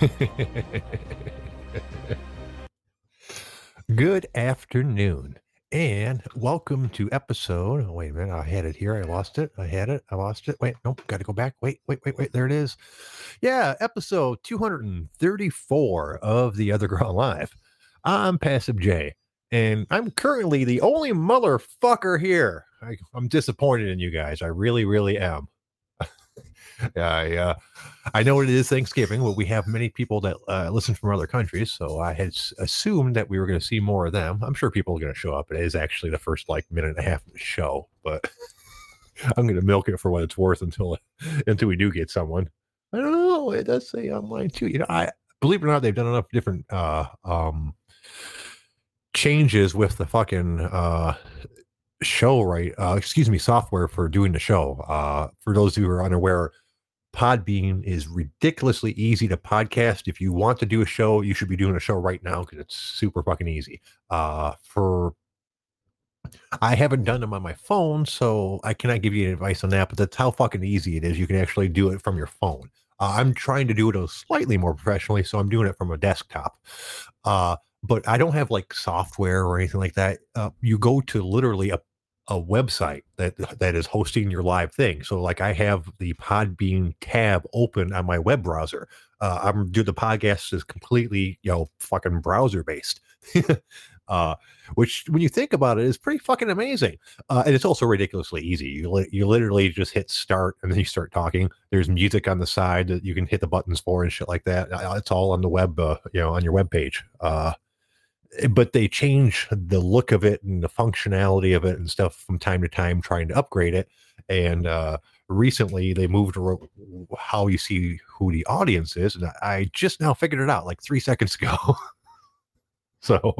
Good afternoon, and welcome to episode. Oh, wait a minute, I had it here. I lost it. I had it. I lost it. Wait, nope. Got to go back. Wait, wait, wait, wait. There it is. Yeah, episode 234 of the OtherGround Live. I'm Passive J, and I'm currently the only motherfucker here. I, I'm disappointed in you guys. I really, really am. I uh, I know it is Thanksgiving, but we have many people that uh, listen from other countries, so I had assumed that we were going to see more of them. I'm sure people are going to show up. It is actually the first like minute and a half of the show, but I'm going to milk it for what it's worth until until we do get someone. I don't know. It does say online too. You know, I believe it or not, they've done enough different uh, um, changes with the fucking uh, show right uh excuse me software for doing the show uh for those who are unaware podbean is ridiculously easy to podcast. If you want to do a show you should be doing a show right now because it's super fucking easy. Uh for i haven't done them on my phone so i cannot give you advice on that but that's how fucking easy it is. You can actually do it from your phone. Uh, i'm trying to do it a slightly more professionally so i'm doing it from a desktop. Uh but I don't have like software or anything like that. Uh, you go to literally a a website that that is hosting your live thing. So like I have the Podbean tab open on my web browser. Uh, I'm do the podcast is completely you know fucking browser based. uh, which when you think about it is pretty fucking amazing. Uh, and it's also ridiculously easy. You li- you literally just hit start and then you start talking. There's music on the side that you can hit the buttons for and shit like that. Uh, It's all on the web, uh, you know, on your web page. But they change the look of it and the functionality of it and stuff from time to time trying to upgrade it. And uh recently they moved how you see who the audience is and i just now figured it out like three seconds ago. So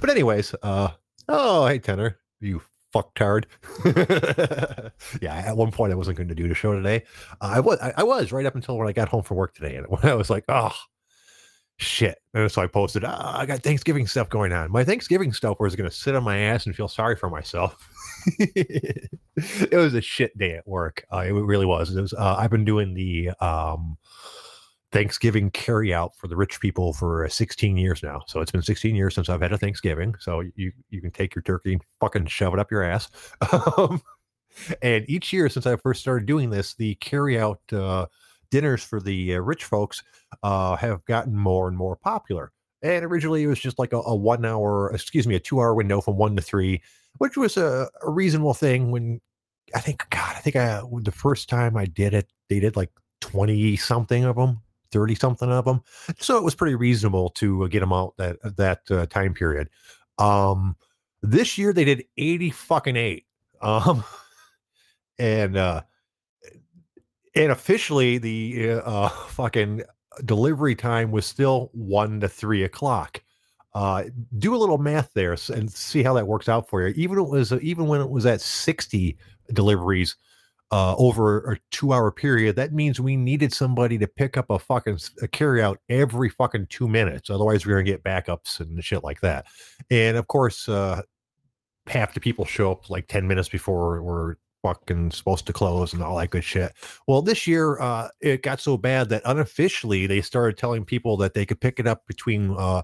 but anyways uh oh hey tenor you fucktard. Yeah at one point i wasn't going to do the show today. Uh, i was I, I was right up until when i got home from work today and when i was like oh shit. And so I posted, ah, I got Thanksgiving stuff going on. My Thanksgiving stuff was going to sit on my ass and feel sorry for myself. it was a shit day at work. Uh, it really was. It was uh, I've been doing the um, Thanksgiving carry out for the rich people for uh, 16 years now. So it's been 16 years since I've had a Thanksgiving. So you you can take your turkey and fucking shove it up your ass. Um, and each year since I first started doing this, the carry out uh, dinners for the uh, rich folks uh, have gotten more and more popular. And originally, it was just like a, a one hour, excuse me, a two hour window from one to three, which was a, a reasonable thing. When I think, God, I think I the first time I did it, they did like twenty something of them, thirty something of them. So it was pretty reasonable to uh, get them out that that uh, time period. Um, this year they did eighty fucking eight. Um, and uh, and officially the uh, fucking delivery time was still one to three o'clock. Uh, do a little math there and see how that works out for you. Even it was even when it was at sixty deliveries uh, over a two-hour period, that means we needed somebody to pick up a fucking a carry out every fucking two minutes. Otherwise, we're gonna get backups and shit like that. And of course, uh, half the people show up like ten minutes before we're fucking supposed to close and all that good shit. Well, this year uh, it got so bad that unofficially they started telling people that they could pick it up between uh,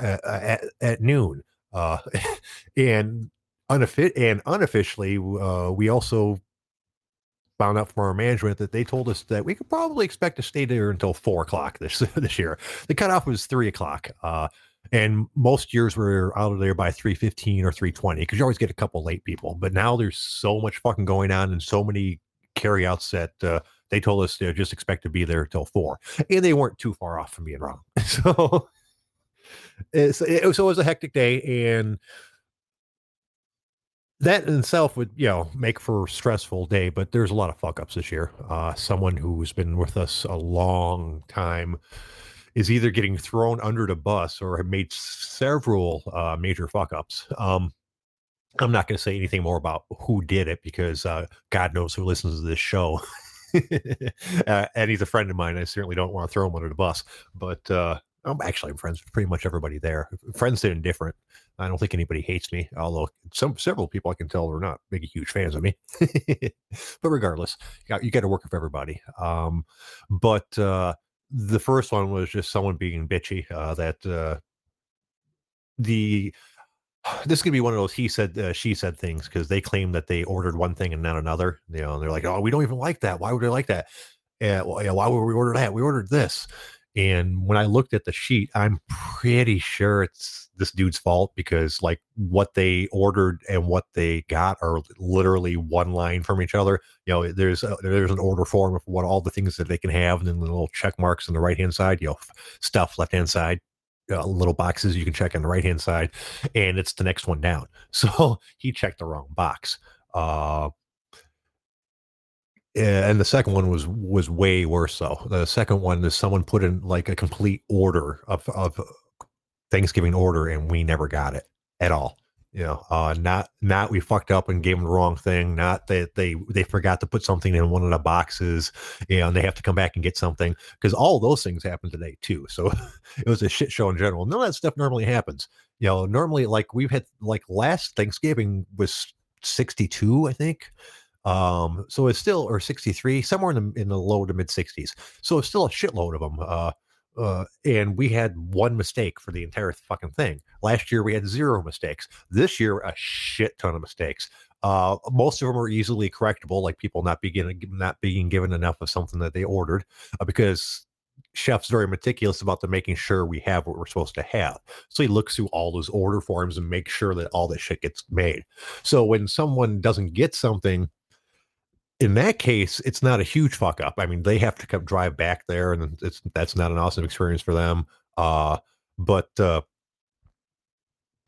at, at noon, uh, and unoffi- and unofficially uh, we also found out from our management that they told us that we could probably expect to stay there until four o'clock this this year. The cutoff was three o'clock. Uh, and most years we're out of there by 315 or 320 because you always get a couple late people but now there's so much fucking going on and so many carryouts that uh, they told us they just expect to be there till four and they weren't too far off from being wrong. So it, was- so it was a hectic day and that in itself would you know make for a stressful day but there's a lot of fuck ups this year. Uh someone who's been with us a long time is either getting thrown under the bus or have made several uh, major fuck ups. Um, I'm not going to say anything more about who did it because uh, God knows who listens to this show. uh, and he's a friend of mine. I certainly don't want to throw him under the bus, but uh, I'm actually I'm friends with pretty much everybody there. Friends and indifferent. I don't think anybody hates me, although some several people I can tell are not big huge fans of me. but regardless, you got, you got to work with everybody. Um, but uh, the first one was just someone being bitchy. Uh, that uh, the this could be one of those he said uh, she said things because they claim that they ordered one thing and not another. You know, and they're like, oh, we don't even like that. Why would they like that? Yeah, well, yeah, why would we order that? We ordered this. And when I looked at the sheet, I'm pretty sure it's this dude's fault because like what they ordered and what they got are literally one line from each other. You know, there's a, there's an order form of what all the things that they can have, and then the little check marks on the right hand side. You know, stuff left hand side, uh, little boxes you can check on the right hand side, and it's the next one down. So he checked the wrong box. Uh, and the second one was was way worse though. The second one is someone put in like a complete order of of Thanksgiving order, and we never got it at all. You know, uh, not not we fucked up and gave them the wrong thing. Not that they they forgot to put something in one of the boxes, you know, and they have to come back and get something because all those things happen today too. So it was a shit show in general. None of that stuff normally happens. You know, normally like we've had like last Thanksgiving was sixty two, I think. Um, so it's still or 63, somewhere in the in the low to mid 60s. So it's still a shitload of them. Uh, uh, and we had one mistake for the entire fucking thing. Last year we had zero mistakes. This year a shit ton of mistakes. Uh, most of them are easily correctable, like people not being not being given enough of something that they ordered, uh, because chef's very meticulous about the making sure we have what we're supposed to have. So he looks through all those order forms and makes sure that all this shit gets made. So when someone doesn't get something in that case, it's not a huge fuck up. I mean, they have to come drive back there, and it's that's not an awesome experience for them. Uh, but uh,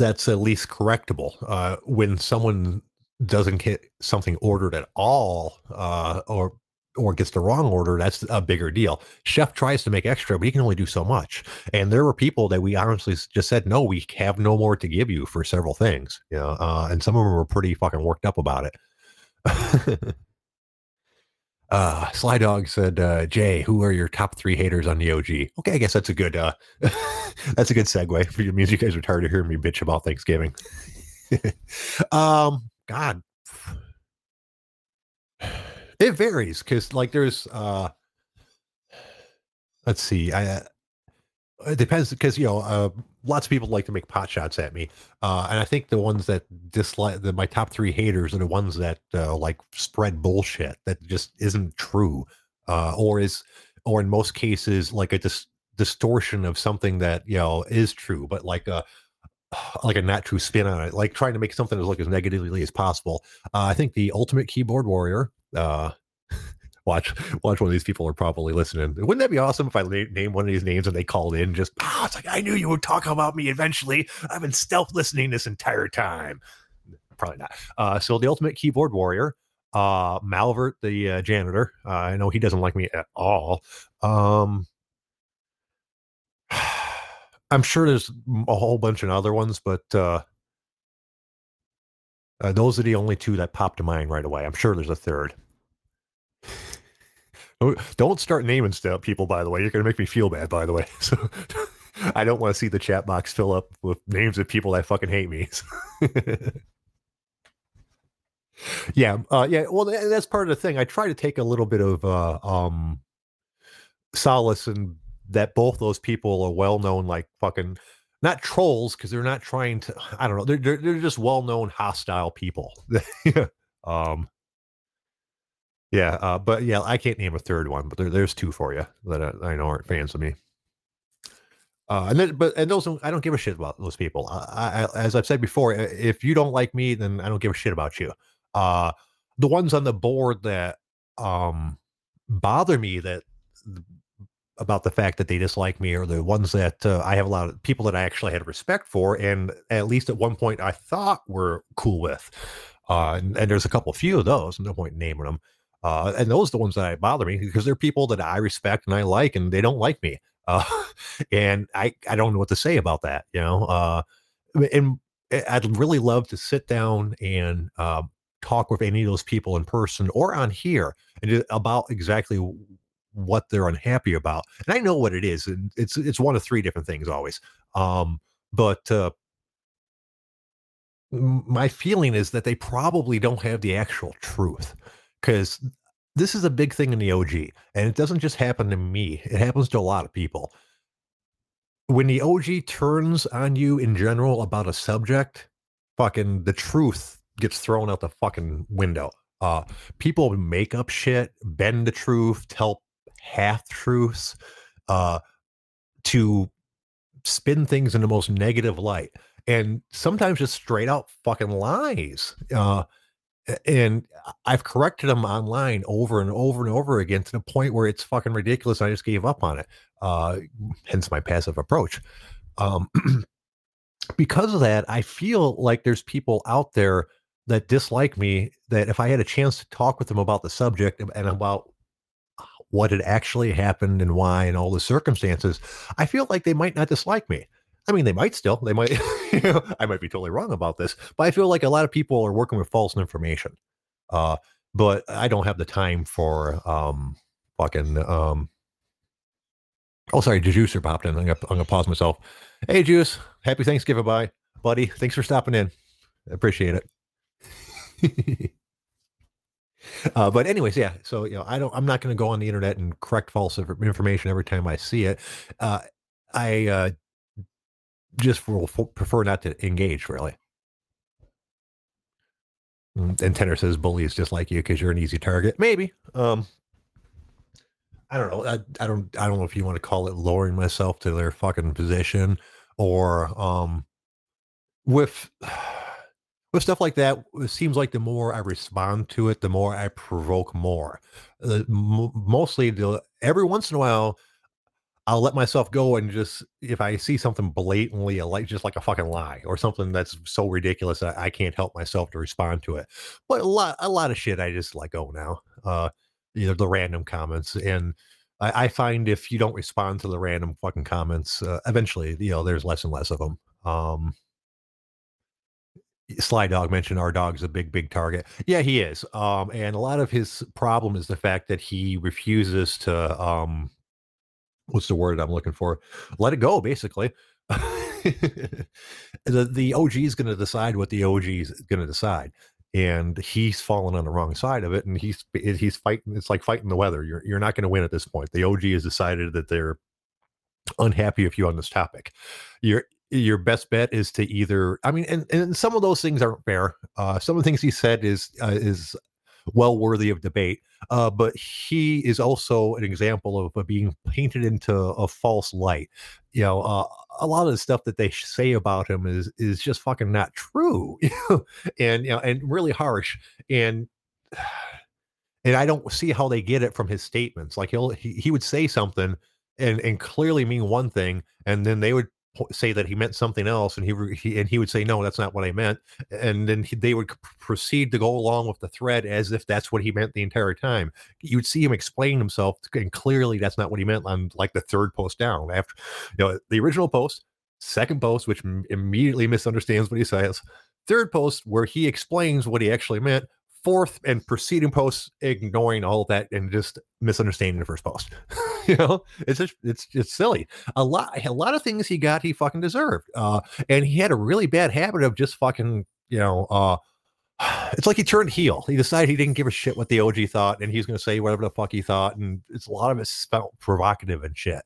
that's at least correctable. Uh, when someone doesn't get something ordered at all, uh, or or gets the wrong order, that's a bigger deal. Chef tries to make extra, but he can only do so much. And there were people that we honestly just said, no, we have no more to give you for several things. You know, uh, and some of them were pretty fucking worked up about it. Uh, Sly Dog said, uh, Jay, who are your top three haters on the OG? Okay, I guess that's a good uh, that's a good segue. For you means you guys are tired of hearing me bitch about Thanksgiving. um, God, it varies because like there's uh, let's see, I it depends because you know uh, lots of people like to make pot shots at me, uh, and I think the ones that dislike the, my top three haters are the ones that uh, like spread bullshit that just isn't true, uh, or is or in most cases like a dis- distortion of something that you know is true, but like a like a not true spin on it, like trying to make something as look as negatively as possible. Uh, I think the ultimate keyboard warrior, uh, watch watch one of these people are probably listening. Wouldn't that be awesome if I name one of these names and they called in? Just oh, it's like I knew you would talk about me eventually. I've been stealth listening this entire time. Probably not. Uh, so the ultimate keyboard warrior, uh, Malvert the uh, janitor. Uh, I know he doesn't like me at all. Um, I'm sure there's a whole bunch of other ones, but uh, uh, those are the only two that popped to mind right away. I'm sure there's a third. Don't start naming stuff, people. By the way, you're going to make me feel bad. By the way, so I don't want to see the chat box fill up with names of people that fucking hate me. yeah, uh, yeah. Well, that's part of the thing. I try to take a little bit of uh, um, solace in that both those people are well known, like fucking not trolls because they're not trying to. I don't know. They're they're, they're just well known hostile people. um, yeah, uh, but yeah, I can't name a third one, but there, there's two for you that I, I know aren't fans of me. Uh, and then, but and those I don't give a shit about those people. I, I, as I've said before, if you don't like me, then I don't give a shit about you. Uh, the ones on the board that um bother me that about the fact that they dislike me are the ones that uh, I have a lot of people that I actually had respect for, and at least at one point I thought were cool with. Uh, and, and there's a couple few of those. No point in naming them. Uh, and those are the ones that bother me because they're people that I respect and I like, and they don't like me. Uh, and I, I don't know what to say about that, you know. Uh, and I'd really love to sit down and uh, talk with any of those people in person or on here and about exactly what they're unhappy about. And I know what it is. And it's it's one of three different things always. Um, but uh, my feeling is that they probably don't have the actual truth because this is a big thing in the OG, and it doesn't just happen to me. It happens to a lot of people. When the OG turns on you in general about a subject, fucking the truth gets thrown out the fucking window. Uh, people make up shit, bend the truth, tell half truths, uh, to spin things in the most negative light, and sometimes just straight out fucking lies. Uh, and I've corrected them online over and over and over again to the point where it's fucking ridiculous. I just gave up on it. Uh, hence my passive approach. Um, because of that, I feel like there's people out there that dislike me that if I had a chance to talk with them about the subject and about what had actually happened and why and all the circumstances, I feel like they might not dislike me. I mean, they might still. They might. You know, I might be totally wrong about this, but I feel like a lot of people are working with false information. Uh, but I don't have the time for um, fucking. Um, oh, sorry, juicer popped in. I'm gonna, I'm gonna pause myself. Hey, Juice. Happy Thanksgiving, bye, buddy. Thanks for stopping in. Appreciate it. uh, but anyways, yeah. So you know, I don't. I'm not going to go on the internet and correct false information every time I see it. Uh, I uh, just will prefer not to engage really. Mm, and Tenor says bullies just like you because you're an easy target. Maybe. Um, I don't know. I, I don't. I don't know if you want to call it lowering myself to their fucking position or um, with with stuff like that. It seems like the more I respond to it, the more I provoke more. Uh, m- mostly, the, every once in a while, I'll let myself go and just if I see something blatantly like just like a fucking lie or something that's so ridiculous I, I can't help myself to respond to it. But a lot a lot of shit I just let go now. Uh you know the random comments and I, I find if you don't respond to the random fucking comments, uh, eventually you know there's less and less of them. Um Sly Dog mentioned our dog's a big, big target. Yeah, he is. Um, and a lot of his problem is the fact that he refuses to um what's the word I'm looking for? Let it go, basically. the the OG is going to decide what the OG is going to decide, and he's fallen on the wrong side of it, and he's he's fighting. It's like fighting the weather. You're you're not going to win at this point. The OG has decided that they're unhappy with you on this topic. Your your best bet is to either. I mean, and and some of those things aren't fair. Uh, some of the things he said is uh, is well worthy of debate. Uh, but he is also an example of, of, being painted into a false light. You know, uh, a lot of the stuff that they say about him is is just fucking not true, and you know, and really harsh. And and I don't see how they get it from his statements. Like he'll he, he would say something and and clearly mean one thing, and then they would say that he meant something else and he, he and he would say no that's not what i meant and then he, they would proceed to go along with the thread as if that's what he meant the entire time. You would see him explain himself and clearly that's not what he meant on like the third post down after you know the original post second post which m- immediately misunderstands what he says third post where he explains what he actually meant fourth and preceding posts ignoring all that and just misunderstanding the first post. you know, it's just it's it's silly. A lot a lot of things he got he fucking deserved. Uh and he had a really bad habit of just fucking, you know, uh it's like he turned heel. He decided he didn't give a shit what the OG thought, and he's going to say whatever the fuck he thought, and it's a lot of it felt provocative and shit.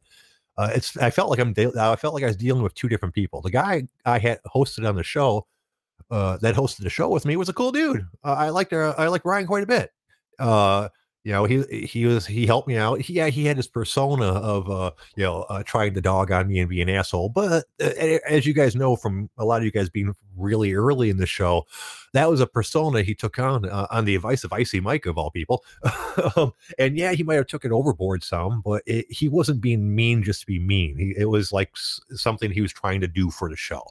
Uh, it's I felt like I'm now I felt like I was dealing with two different people. The guy I had hosted on the show uh, that hosted the show with me was a cool dude. Uh, I liked uh, I like Ryan quite a bit. Uh, you know, he he was he helped me out. He, yeah, he had his persona of uh, you know, uh, trying to dog on me and be an asshole. But uh, as you guys know from a lot of you guys being really early in the show, that was a persona he took on uh, on the advice of Icy Mike of all people. um, and yeah, he might have took it overboard some, but it, he wasn't being mean just to be mean. He, it was like s- something he was trying to do for the show.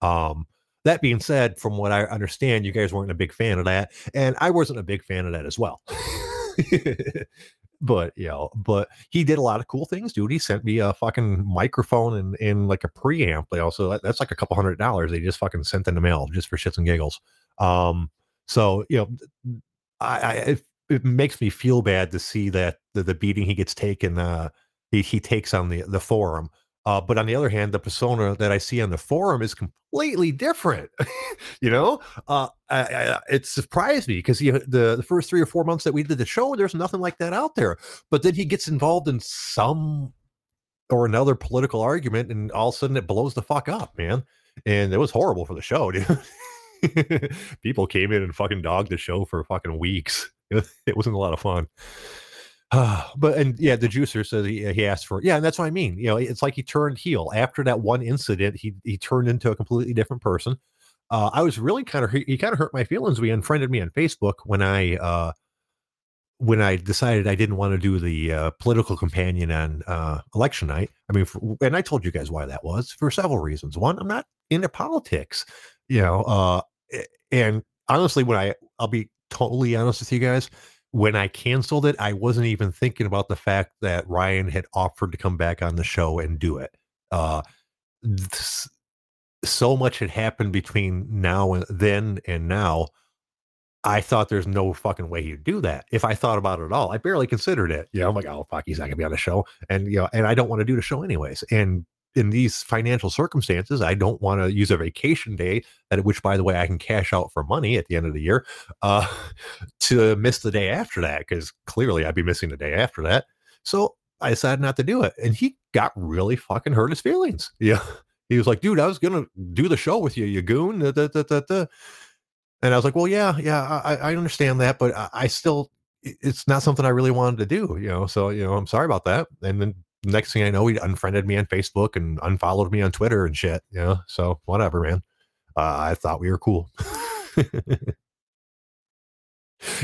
Um, that being said, from what I understand, you guys weren't a big fan of that, and I wasn't a big fan of that as well. but you know, but he did a lot of cool things, dude. He sent me a fucking microphone and, and like a preamp. They also that's like a couple hundred dollars. They just fucking sent in the mail just for shits and giggles. Um, so you know, I, I it makes me feel bad to see that the, the beating he gets taken uh he, he takes on the the forum uh, but on the other hand, the persona that I see on the forum is completely different. you know, uh, I, I, it surprised me because the the first three or four months that we did the show, there's nothing like that out there. But then he gets involved in some or another political argument, and all of a sudden it blows the fuck up, man. And it was horrible for the show, dude. People came in and fucking dogged the show for fucking weeks. It wasn't a lot of fun. but and yeah, the juicer says he, he asked for yeah, and that's what I mean. You know, it's like he turned heel after that one incident. He he turned into a completely different person. Uh, I was really kind of he kind of hurt my feelings. We unfriended me on Facebook when I uh, when I decided I didn't want to do the uh, political companion on uh, election night. I mean, for, and I told you guys why that was for several reasons. One, I'm not into politics, you know, uh, and honestly, when I I'll be totally honest with you guys when I canceled it, I wasn't even thinking about the fact that Ryan had offered to come back on the show and do it. Uh, this, so much had happened between now and then and now. I thought there's no fucking way he'd do that. If I thought about it at all, I barely considered it. You know, I'm like, oh fuck, he's not gonna be on the show, and you know, and I don't want to do the show anyways. And in these financial circumstances, I don't want to use a vacation day, at which, by the way, I can cash out for money at the end of the year, uh, to miss the day after that because clearly I'd be missing the day after that. So I decided not to do it, and he got really fucking hurt his feelings. Yeah, he was like, "Dude, I was gonna do the show with you, you goon." Da, da, da, and I was like, "Well, yeah, yeah, I, I understand that, but I, I still." It's not something I really wanted to do, you know. So, you know, I'm sorry about that. And then next thing I know, he unfriended me on Facebook and unfollowed me on Twitter and shit. You know, so whatever, man. Uh, I thought we were cool. yeah,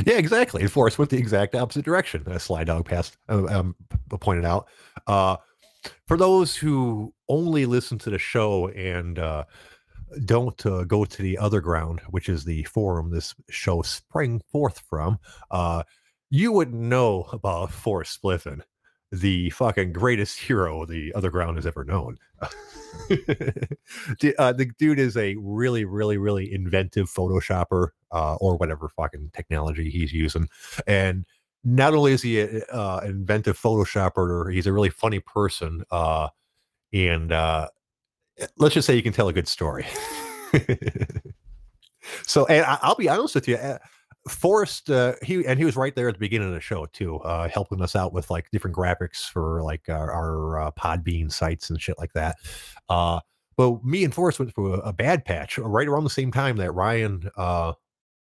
exactly. And Forrest went the exact opposite direction. As Sly Dog passed uh, um, pointed out. Uh, for those who only listen to the show and uh, don't uh, go to the other ground, which is the forum this show sprang forth from, uh, you wouldn't know about Forrest Spliffin the fucking greatest hero the other ground has ever known. uh, the dude is a really, really, really inventive photoshopper uh, or whatever fucking technology he's using. And not only is he an uh, inventive photoshopper, he's a really funny person. Uh, and uh, let's just say you can tell a good story. so, and I, will be honest with you. Forrest, uh, he and he was right there at the beginning of the show too, uh, helping us out with like different graphics for like our, our uh, Podbean sites and shit like that. Uh, but me and Forrest went through a, a, bad patch right around the same time that Ryan uh,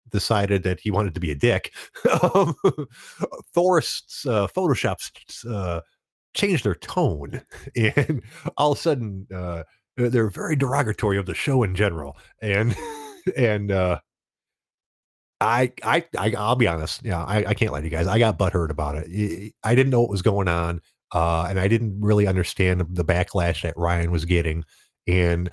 decided that he wanted to be a dick. Um, Forrest's uh, Photoshops uh, changed their tone, and all of a sudden uh, they're very derogatory of the show in general, and and uh, I, I, I, will be honest. Yeah, I, I can't lie to you guys. I got butthurt about it. I didn't know what was going on, uh, and I didn't really understand the backlash that Ryan was getting. And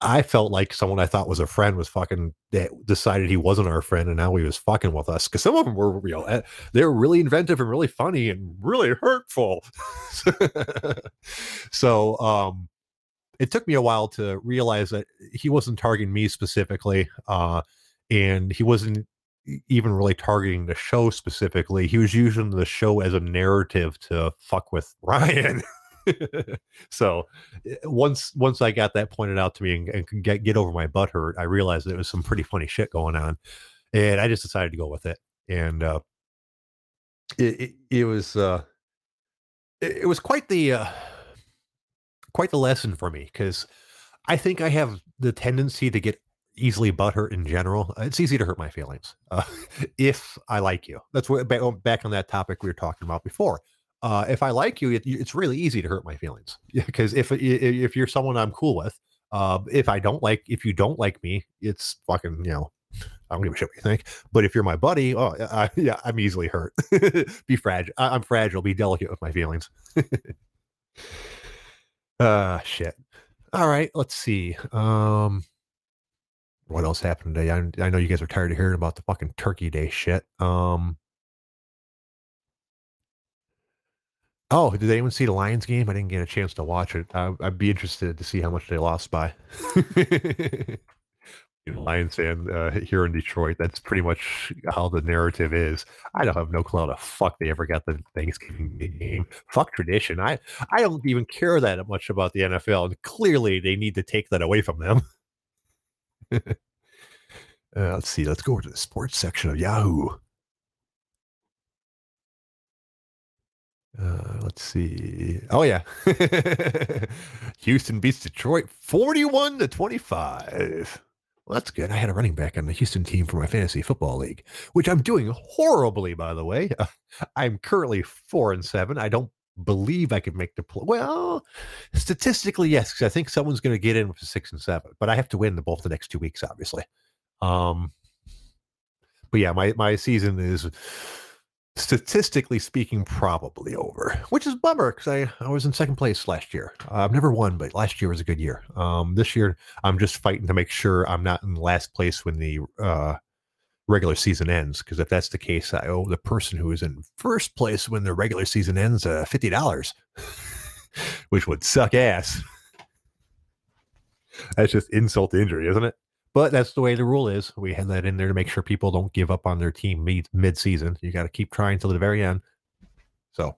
I felt like someone I thought was a friend was fucking that decided he wasn't our friend, and now he was fucking with us. Because some of them were, you know, eh, they were really inventive and really funny and really hurtful. so, um, it took me a while to realize that he wasn't targeting me specifically. Uh, and he wasn't even really targeting the show specifically. He was using the show as a narrative to fuck with Ryan. so eh, once once I got that pointed out to me and, and get get over my butt hurt, I realized there was some pretty funny shit going on, and I just decided to go with it. And uh, it, it, it was uh, it, it was quite the uh, quite the lesson for me because I think I have the tendency to get easily butthurt in general. Uh, it's easy to hurt my feelings uh, if I like you. That's what oh, back on that topic we were talking about before. Uh, if I like you, it, it's really easy to hurt my feelings because if if you're someone I'm cool with, uh, if I don't like if you don't like me, it's fucking you know I don't give a shit what you think. But if you're my buddy, oh I, yeah, I'm easily hurt. be fragile. I, am fragile. Be delicate with my feelings. uh shit. All right, let's see. Um what else happened today? I, I know you guys are tired of hearing about the fucking Turkey Day shit. Um. Oh, did anyone see the Lions game? I didn't get a chance to watch it. I, would be interested to see how much they lost by. Lions fan uh, here in Detroit. That's pretty much how the narrative is. I don't have no clue how the fuck they ever got the Thanksgiving game. Fuck tradition. I I don't even care that much about the NFL, and clearly they need to take that away from them. uh, let's see. Let's go over to the sports section of Yahoo. Uh, let's see. Oh yeah, Houston beats Detroit forty-one to twenty-five. Well, that's good. I had a running back on the Houston team for my fantasy football league, which I'm doing horribly, by the way. I'm currently four and seven. I don't believe I could make the play. Well, statistically, yes, because I think someone's going to get in with six and seven, but I have to win the both the next two weeks, obviously. Um, but yeah, my my season is statistically speaking, probably over, which is bummer because I, I was in second place last year. Uh, I've never won, but last year was a good year. Um, this year, I'm just fighting to make sure I'm not in last place when the uh, regular season ends. Because if that's the case, I owe the person who is in first place when the regular season ends uh, $50, which would suck ass. That's just insult to injury, isn't it? But that's the way the rule is. We had that in there to make sure people don't give up on their team mid season. You got to keep trying till the very end. So,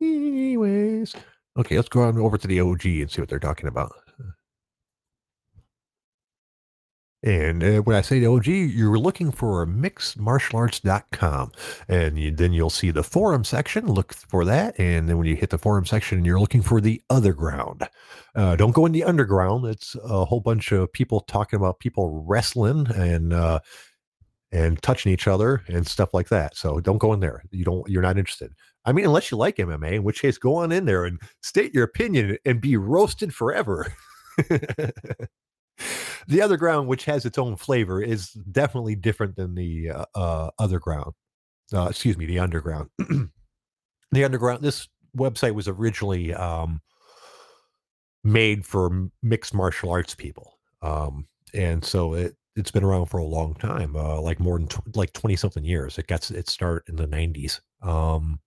anyways, okay, let's go on over to the OG and see what they're talking about. And uh, when I say the OG, you're looking for mixedmartialarts.com. And you, then you'll see the forum section. Look for that. And then when you hit the forum section, you're looking for the other ground. Uh, don't go in the underground. It's a whole bunch of people talking about people wrestling and, uh, and touching each other and stuff like that. So don't go in there. You don't, you're not interested. I mean, unless you like MMA, in which case go on in there and state your opinion and be roasted forever. the other ground, which has its own flavor, is definitely different than the uh, uh, other ground. Uh, excuse me, the underground. the underground. This website was originally um, made for mixed martial arts people, um, and so it it's been around for a long time, uh, like more than tw- like twenty something years. It gets its start in the nineties. Um,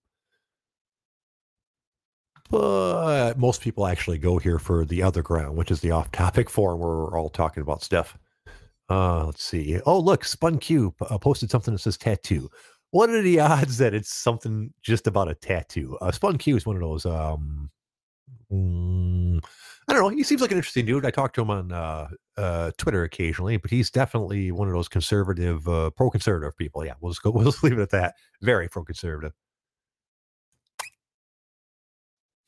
but most people actually go here for the other ground, which is the off-topic forum where we're all talking about stuff. Uh, let's see. Oh, look, Spun uh, posted something that says tattoo. What are the odds that it's something just about a tattoo? Uh, Spun Q is one of those. Um, mm, I don't know. He seems like an interesting dude. I talk to him on uh, uh, Twitter occasionally, but he's definitely one of those conservative, uh, pro-conservative people. Yeah, we'll just go. We'll just leave it at that. Very pro-conservative.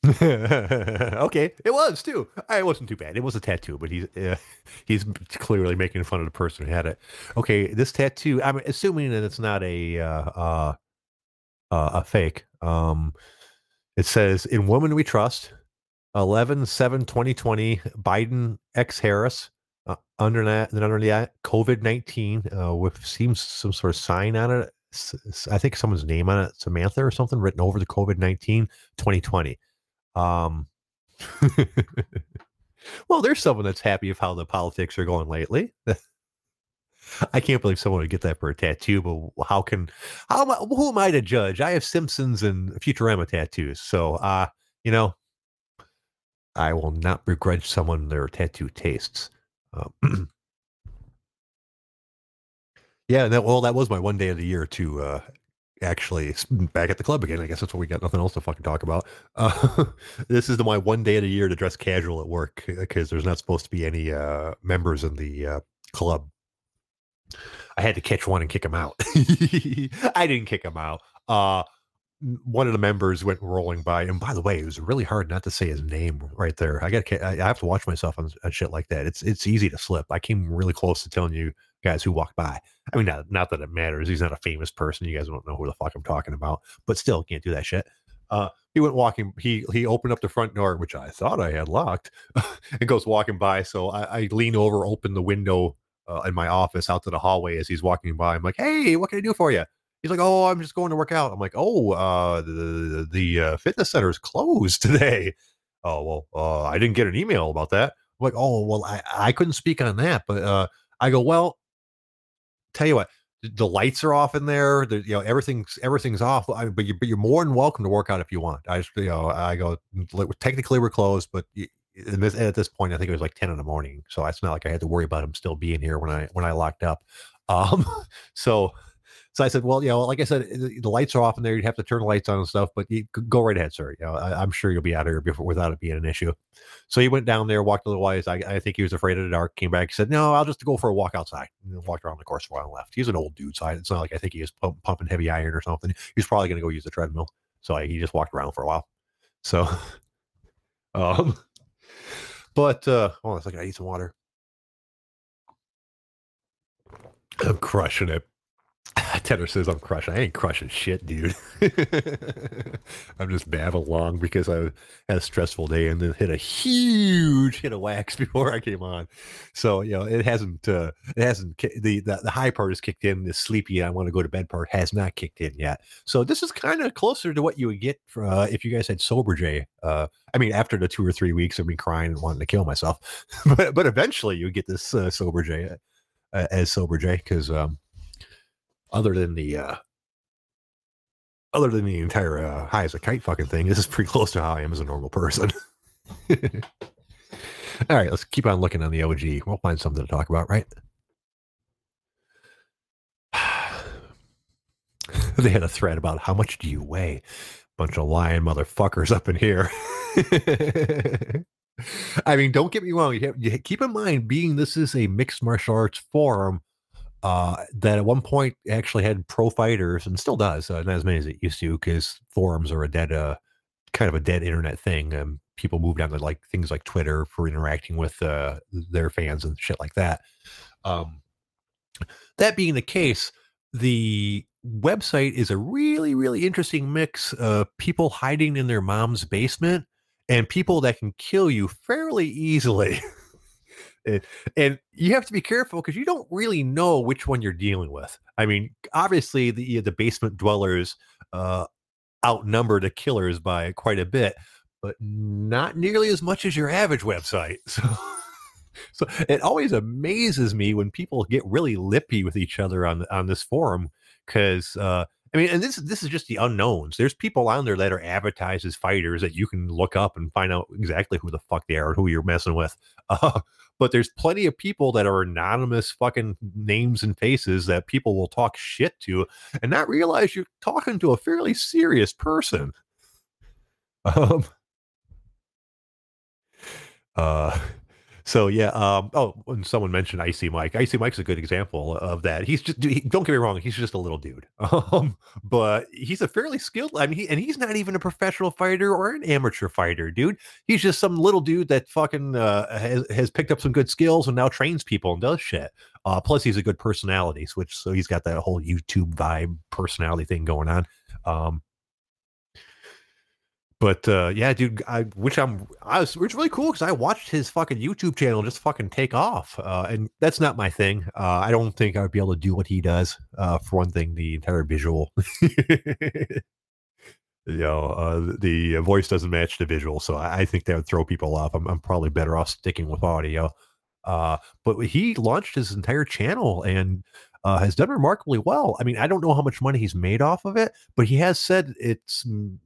okay, it was too. I wasn't too bad. It was a tattoo, but he's uh, he's clearly making fun of the person who had it. Okay, this tattoo. I'm assuming that it's not a uh, uh, uh, a fake. Um, it says, "In woman we trust." 11 7 2020 biden x harris uh, under that under that covid-19 uh, with seems some sort of sign on it i think someone's name on it samantha or something written over the covid-19 2020 um, well, there's someone that's happy of how the politics are going lately. I can't believe someone would get that for a tattoo, but how can how am I, who am I to judge? I have Simpsons and Futurama tattoos, so uh, you know, I will not begrudge someone their tattoo tastes. Um, yeah, that well, that was my one day of the year to uh, actually back at the club again. I guess that's what we got nothing else to fucking talk about. Uh, this is the, my one day of the year to dress casual at work because there's not supposed to be any uh, members in the uh, club. I had to catch one and kick him out. I didn't kick him out. Uh, one of the members went rolling by, and by the way, it was really hard not to say his name right there. I got I have to watch myself on, on shit like that. It's it's easy to slip. I came really close to telling you guys who walk by. I mean, not, not that it matters. He's not a famous person. You guys don't know who the fuck I'm talking about, but still can't do that shit. Uh, he went walking. He he opened up the front door, which I thought I had locked, and goes walking by. So I, I lean over, open the window uh, in my office out to the hallway as he's walking by. I'm like, "Hey, what can I do for you?" He's like, "Oh, I'm just going to work out." I'm like, "Oh, uh, the the uh, fitness center is closed today." Oh well, uh, I didn't get an email about that. I'm like, "Oh well, I I couldn't speak on that," but uh, I go, "Well, tell you what, the lights are off in there. The, you know, everything's everything's off. I, but you but you're more than welcome to work out if you want. I just you know I go technically we're closed, but at this point, I think it was like ten in the morning, so it's not like I had to worry about him still being here when I when I locked up. Um, so so I said, well, you know, like I said, the lights are off in there. You'd have to turn the lights on and stuff, but you go right ahead, sir. You know, I, am sure you'll be out of here before, without it being an issue. So he went down there, walked a little ways. I, I think he was afraid of the dark. Came back, said, no, I'll just go for a walk outside. And walked around the course for a while and left. He's an old dude, so it's not like I think he was pump, pumping heavy iron or something. He's probably going to go use the treadmill. So I, he just walked around for a while. So, um, but uh, hold on a second. I need some water. I'm crushing it. Tanner says I'm crushing. I ain't crushing shit, dude. I'm just babbling along because I had a stressful day and then hit a huge hit of wax before I came on. So you know it hasn't uh, it hasn't the, the the high part has kicked in. The sleepy I want to go to bed part has not kicked in yet. So this is kind of closer to what you would get for, uh, if you guys had sober J. Uh, I mean, after the two or three weeks of me crying and wanting to kill myself, but but eventually you get this uh, sober J uh, as sober J because. Um, other than the uh other than the entire uh, high as a kite fucking thing, this is pretty close to how I am as a normal person. All right, let's keep on looking on the OG. We'll find something to talk about, right? they had a thread about how much do you weigh? Bunch of lying motherfuckers up in here. I mean, don't get me wrong. You, have, you keep in mind, being this is a mixed martial arts forum, uh, that at one point actually had pro fighters and still does, uh, not as many as it used to, because forums are a dead, uh, kind of a dead internet thing. People moved on to like things like Twitter for interacting with uh, their fans and shit like that. Um, that being the case, the website is a really, really interesting mix of people hiding in their mom's basement and people that can kill you fairly easily. and, and you have to be careful because you don't really know which one you're dealing with. I mean, obviously the the basement dwellers uh, outnumber the killers by quite a bit, but not nearly as much as your average website. So, so it always amazes me when people get really lippy with each other on on this forum because uh, I mean, and this this is just the unknowns. There's people on there that are advertised as fighters that you can look up and find out exactly who the fuck they are and who you're messing with. Uh, but there's plenty of people that are anonymous fucking names and faces that people will talk shit to and not realize you're talking to a fairly serious person. Um, uh, so yeah, um, oh, when someone mentioned Icy Mike, Icy Mike's a good example of that. He's just he, don't get me wrong, he's just a little dude, um, but he's a fairly skilled. I mean, he, and he's not even a professional fighter or an amateur fighter, dude. He's just some little dude that fucking uh, has, has picked up some good skills and now trains people and does shit. Uh, plus, he's a good personality, switch. So he's got that whole YouTube vibe personality thing going on. Um, but uh, yeah, dude, I which I'm I was it's really cool because I watched his fucking YouTube channel just fucking take off, uh, and that's not my thing. Uh, I don't think I would be able to do what he does. Uh, for one thing, the entire visual, you know, uh, the voice doesn't match the visual, so I, I, think that would throw people off. I'm, I'm probably better off sticking with audio. Uh, but he launched his entire channel and uh, has done remarkably well. I mean, I don't know how much money he's made off of it, but he has said it's mm,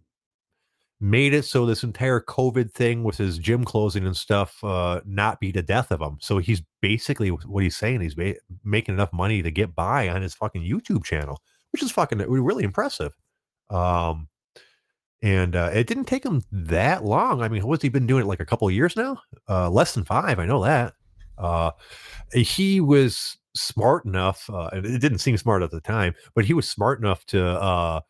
made it so this entire COVID thing with his gym closing and stuff uh, not be the death of him. So he's basically what he's saying. He's ba- making enough money to get by on his fucking YouTube channel, which is fucking really impressive. Um, and uh, it didn't take him that long. I mean, what's he been doing it like a couple of years now? Uh, less than five, I know that. Uh, he was smart enough. Uh, it didn't seem smart at the time, but he was smart enough to uh,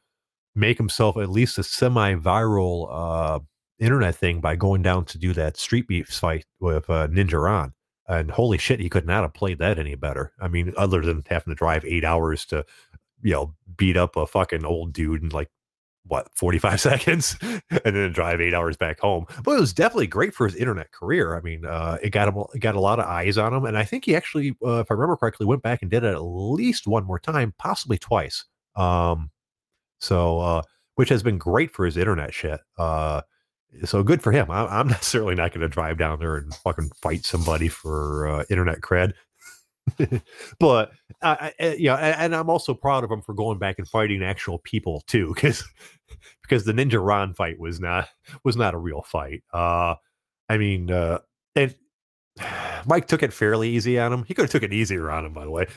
make himself at least a semi-viral uh, internet thing by going down to do that street beef fight with uh, Ninja Ron. And holy shit, he could not have played that any better. I mean, other than having to drive eight hours to, you know, beat up a fucking old dude in like what 45 seconds? And then drive eight hours back home. But it was definitely great for his internet career. I mean uh, it got him it got a lot of eyes on him. And i think he actually uh, if i remember correctly went back and did it at least one more time possibly twice. Um so, uh, which has been great for his internet shit. Uh, so good for him. I, am necessarily not going to drive down there and fucking fight somebody for uh, internet cred. but uh, yeah, and I'm also proud of him for going back and fighting actual people too, because because the Ninja Ron fight was not was not a real fight. Uh, I mean, uh, and Mike took it fairly easy on him. He could have took it easier on him, by the way.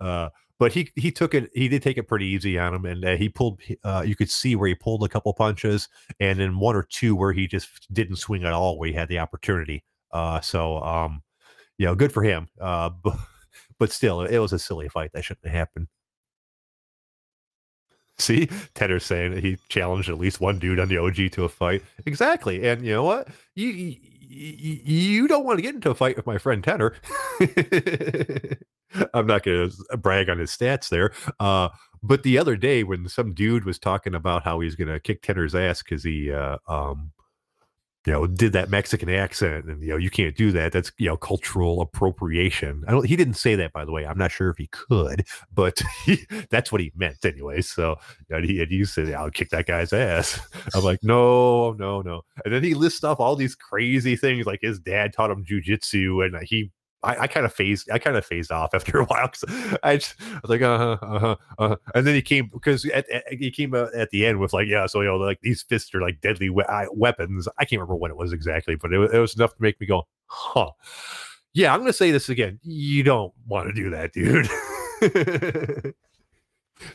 uh, but he he took it. He did take it pretty easy on him, and uh, he pulled. Uh, you could see where he pulled a couple punches, and then one or two where he just didn't swing at all, where he had the opportunity. Uh, so, um, you know, good for him. Uh, but, but still, it was a silly fight. That shouldn't have happened. See, Tedder's saying he challenged at least one dude on the OG to a fight. Exactly, and you know what? You you, you don't want to get into a fight with my friend Tedder. I'm not going to brag on his stats there. Uh, but the other day, when some dude was talking about how he's going to kick Tedder's ass because he uh, um, you know, did that Mexican accent, and you know, you can't do that. That's you know, cultural appropriation. I don't. He didn't say that, by the way. I'm not sure if he could, but he, that's what he meant anyway. So know, he and you said, "I'll kick that guy's ass." I'm like, no, no, no. And then he lists off all these crazy things, like his dad taught him jujitsu, and he I, I kind of phased I kind of phased off after a while I, I was like uh-huh, uh-huh, uh-huh. and then he came because at, at, he came uh, at the end with like yeah so you know like these fists are like deadly we- weapons. I can't remember when it was exactly but it, it was enough to make me go huh. Yeah I'm gonna say this again you don't want to do that dude.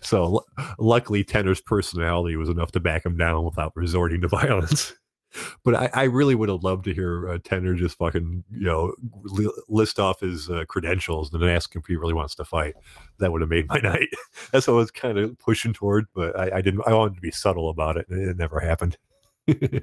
So l- luckily Tedder's personality was enough to back him down without resorting to violence but I, I, really would have loved to hear uh, just fucking you know li- list off his uh, credentials and then ask him if he really wants to fight. That would have made my night. That's what I was kind of pushing toward, but I, I, didn't. I wanted to be subtle about it, and it never happened. well,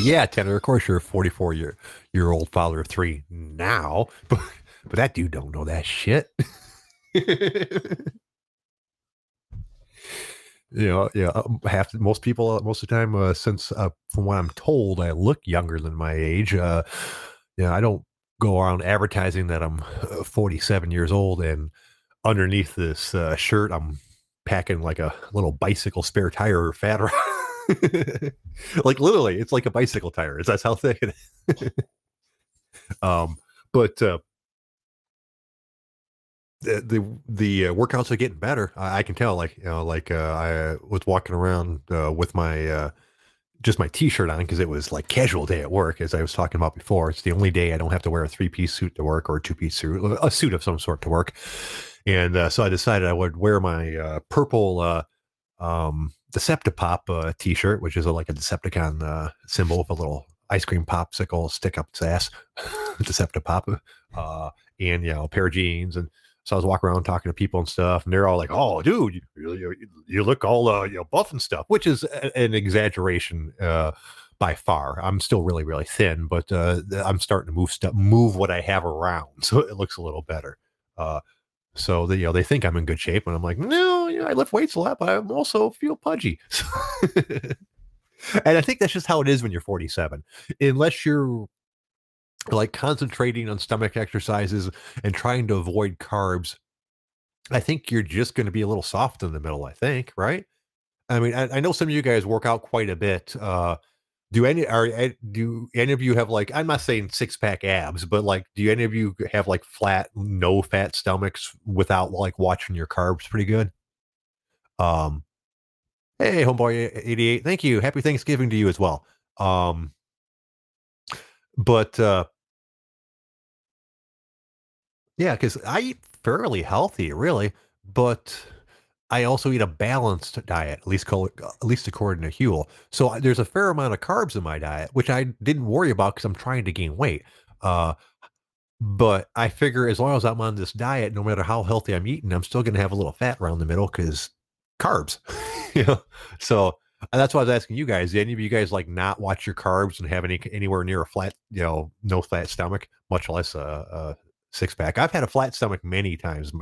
yeah, Tedder. Of course, you're a 44 year year old father of three now, but but that dude don't know that shit you know, yeah, um, half most people uh, most of the time, uh, since uh, from what I'm told, I look younger than my age. Uh, yeah, I don't go around advertising that I'm uh, 47 years old, and underneath this uh, shirt, I'm packing like a little bicycle spare tire fat like literally, it's like a bicycle tire. Is that how thick it is? um, but uh, the the, uh, workouts are getting better. I, I, can tell. Like you know, like uh, I was walking around uh, with my uh, just my t-shirt on because it was like casual day at work, as I was talking about before. It's the only day I don't have to wear a three piece suit to work or a two piece suit, a suit of some sort to work. And uh, so I decided I would wear my uh, purple um, Deceptipop t-shirt, which is a, like a Decepticon symbol with a little ice cream popsicle stick up its ass, Deceptipop, uh, and you know, a pair of jeans and so I was walking around talking to people and stuff, and they're all like, "Oh, dude, you, you, you look all uh, you know buff and stuff," which is a, an exaggeration uh, by far. I'm still really really thin, but uh, I'm starting to move stuff, move what I have around, so it looks a little better. Uh, so they, you know they think I'm in good shape, and I'm like, no, you know, I lift weights a lot, but I also feel pudgy. and I think that's just how it is when you're 47, unless you're like concentrating on stomach exercises and trying to avoid carbs, I think you're just going to be a little soft in the middle. I think, right? I mean, I, I know some of you guys work out quite a bit. Uh, do any are eh, do any of you have like I'm not saying six pack abs, but like do any of you have like flat, no fat stomachs without like watching your carbs pretty good? Um, hey, homeboy eighty eight, thank you. Happy Thanksgiving to you as well. Um, but uh, yeah, because I eat fairly healthy, really, but I also eat a balanced diet, at least at least according to Huel. So there's a fair amount of carbs in my diet, which I didn't worry about because I'm trying to gain weight. Uh, but I figure as long as I'm on this diet, no matter how healthy I'm eating, I'm still going to have a little fat around the middle because carbs. you know, so that's why I was asking you guys. Any of you guys like not watch your carbs and have any anywhere near a flat, you know, no fat stomach, much less a six pack. I've had a flat stomach many times,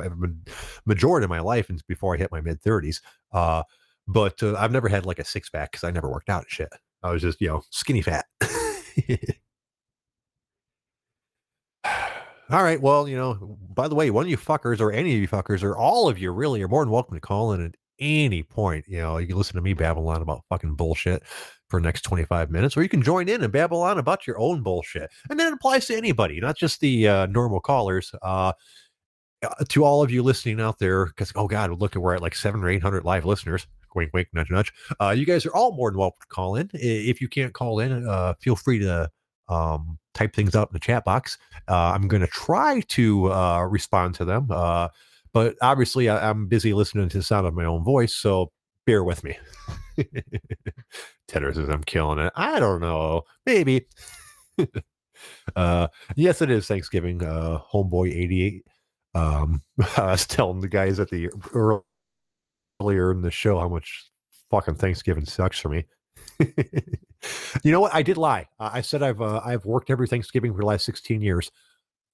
majority of my life, and before I hit my mid thirties. Uh, but uh, I've never had like a six pack because I never worked out and shit. I was just you know skinny fat. all right. Well, you know, by the way, one of you fuckers or any of you fuckers or all of you really are more than welcome to call in at any point. You know, you can listen to me babble on about fucking bullshit for the next 25 minutes, or you can join in and babble on about your own bullshit. And that applies to anybody, not just the uh, normal callers. Uh, uh, to all of you listening out there, because oh god, look at we're at like seven or eight hundred live listeners. Wink, wink, nudge, nudge. Uh, you guys are all more than welcome to call in. If you can't call in, uh, feel free to um, type things out in the chat box. Uh, I'm going to try to uh, respond to them, uh, but obviously I, am busy listening to the sound of my own voice, so bear with me. Tedder says I'm killing it. I don't know, maybe. uh, yes, it is Thanksgiving. Uh, Homeboy 88 um, I was telling the guys at the earlier in the show how much fucking Thanksgiving sucks for me. you know what? I did lie. I said I've uh, I've worked every Thanksgiving for the last 16 years.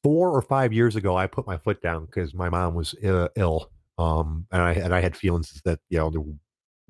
Four or five years ago, I put my foot down because my mom was uh, ill, um, and I and I had feelings that you know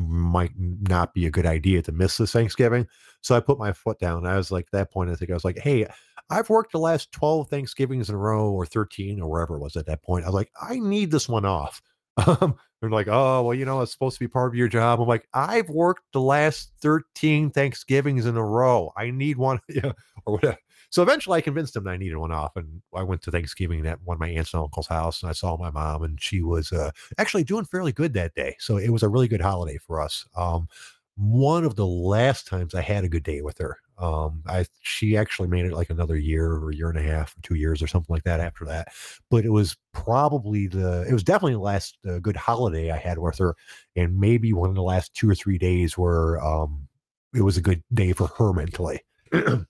might not be a good idea to miss this Thanksgiving. So I put my foot down. I was like, at that point, I think I was like, hey, I've worked the last 12 Thanksgivings in a row or 13 or wherever it was at that point. I was like, I need this one off. Um, they're like, oh, well, you know, it's supposed to be part of your job. I'm like, I've worked the last 13 Thanksgivings in a row. I need one, yeah, or whatever. So eventually I convinced them I needed one off. And I went to Thanksgiving at one of my aunts and uncle's house and I saw my mom and she was uh, actually doing fairly good that day. So it was a really good holiday for us. Um, one of the last times I had a good day with her. Um, I she actually made it like another year or year and a half, or two years or something like that after that. But it was probably the it was definitely the last uh, good holiday I had with her, and maybe one of the last two or three days where um, it was a good day for her mentally.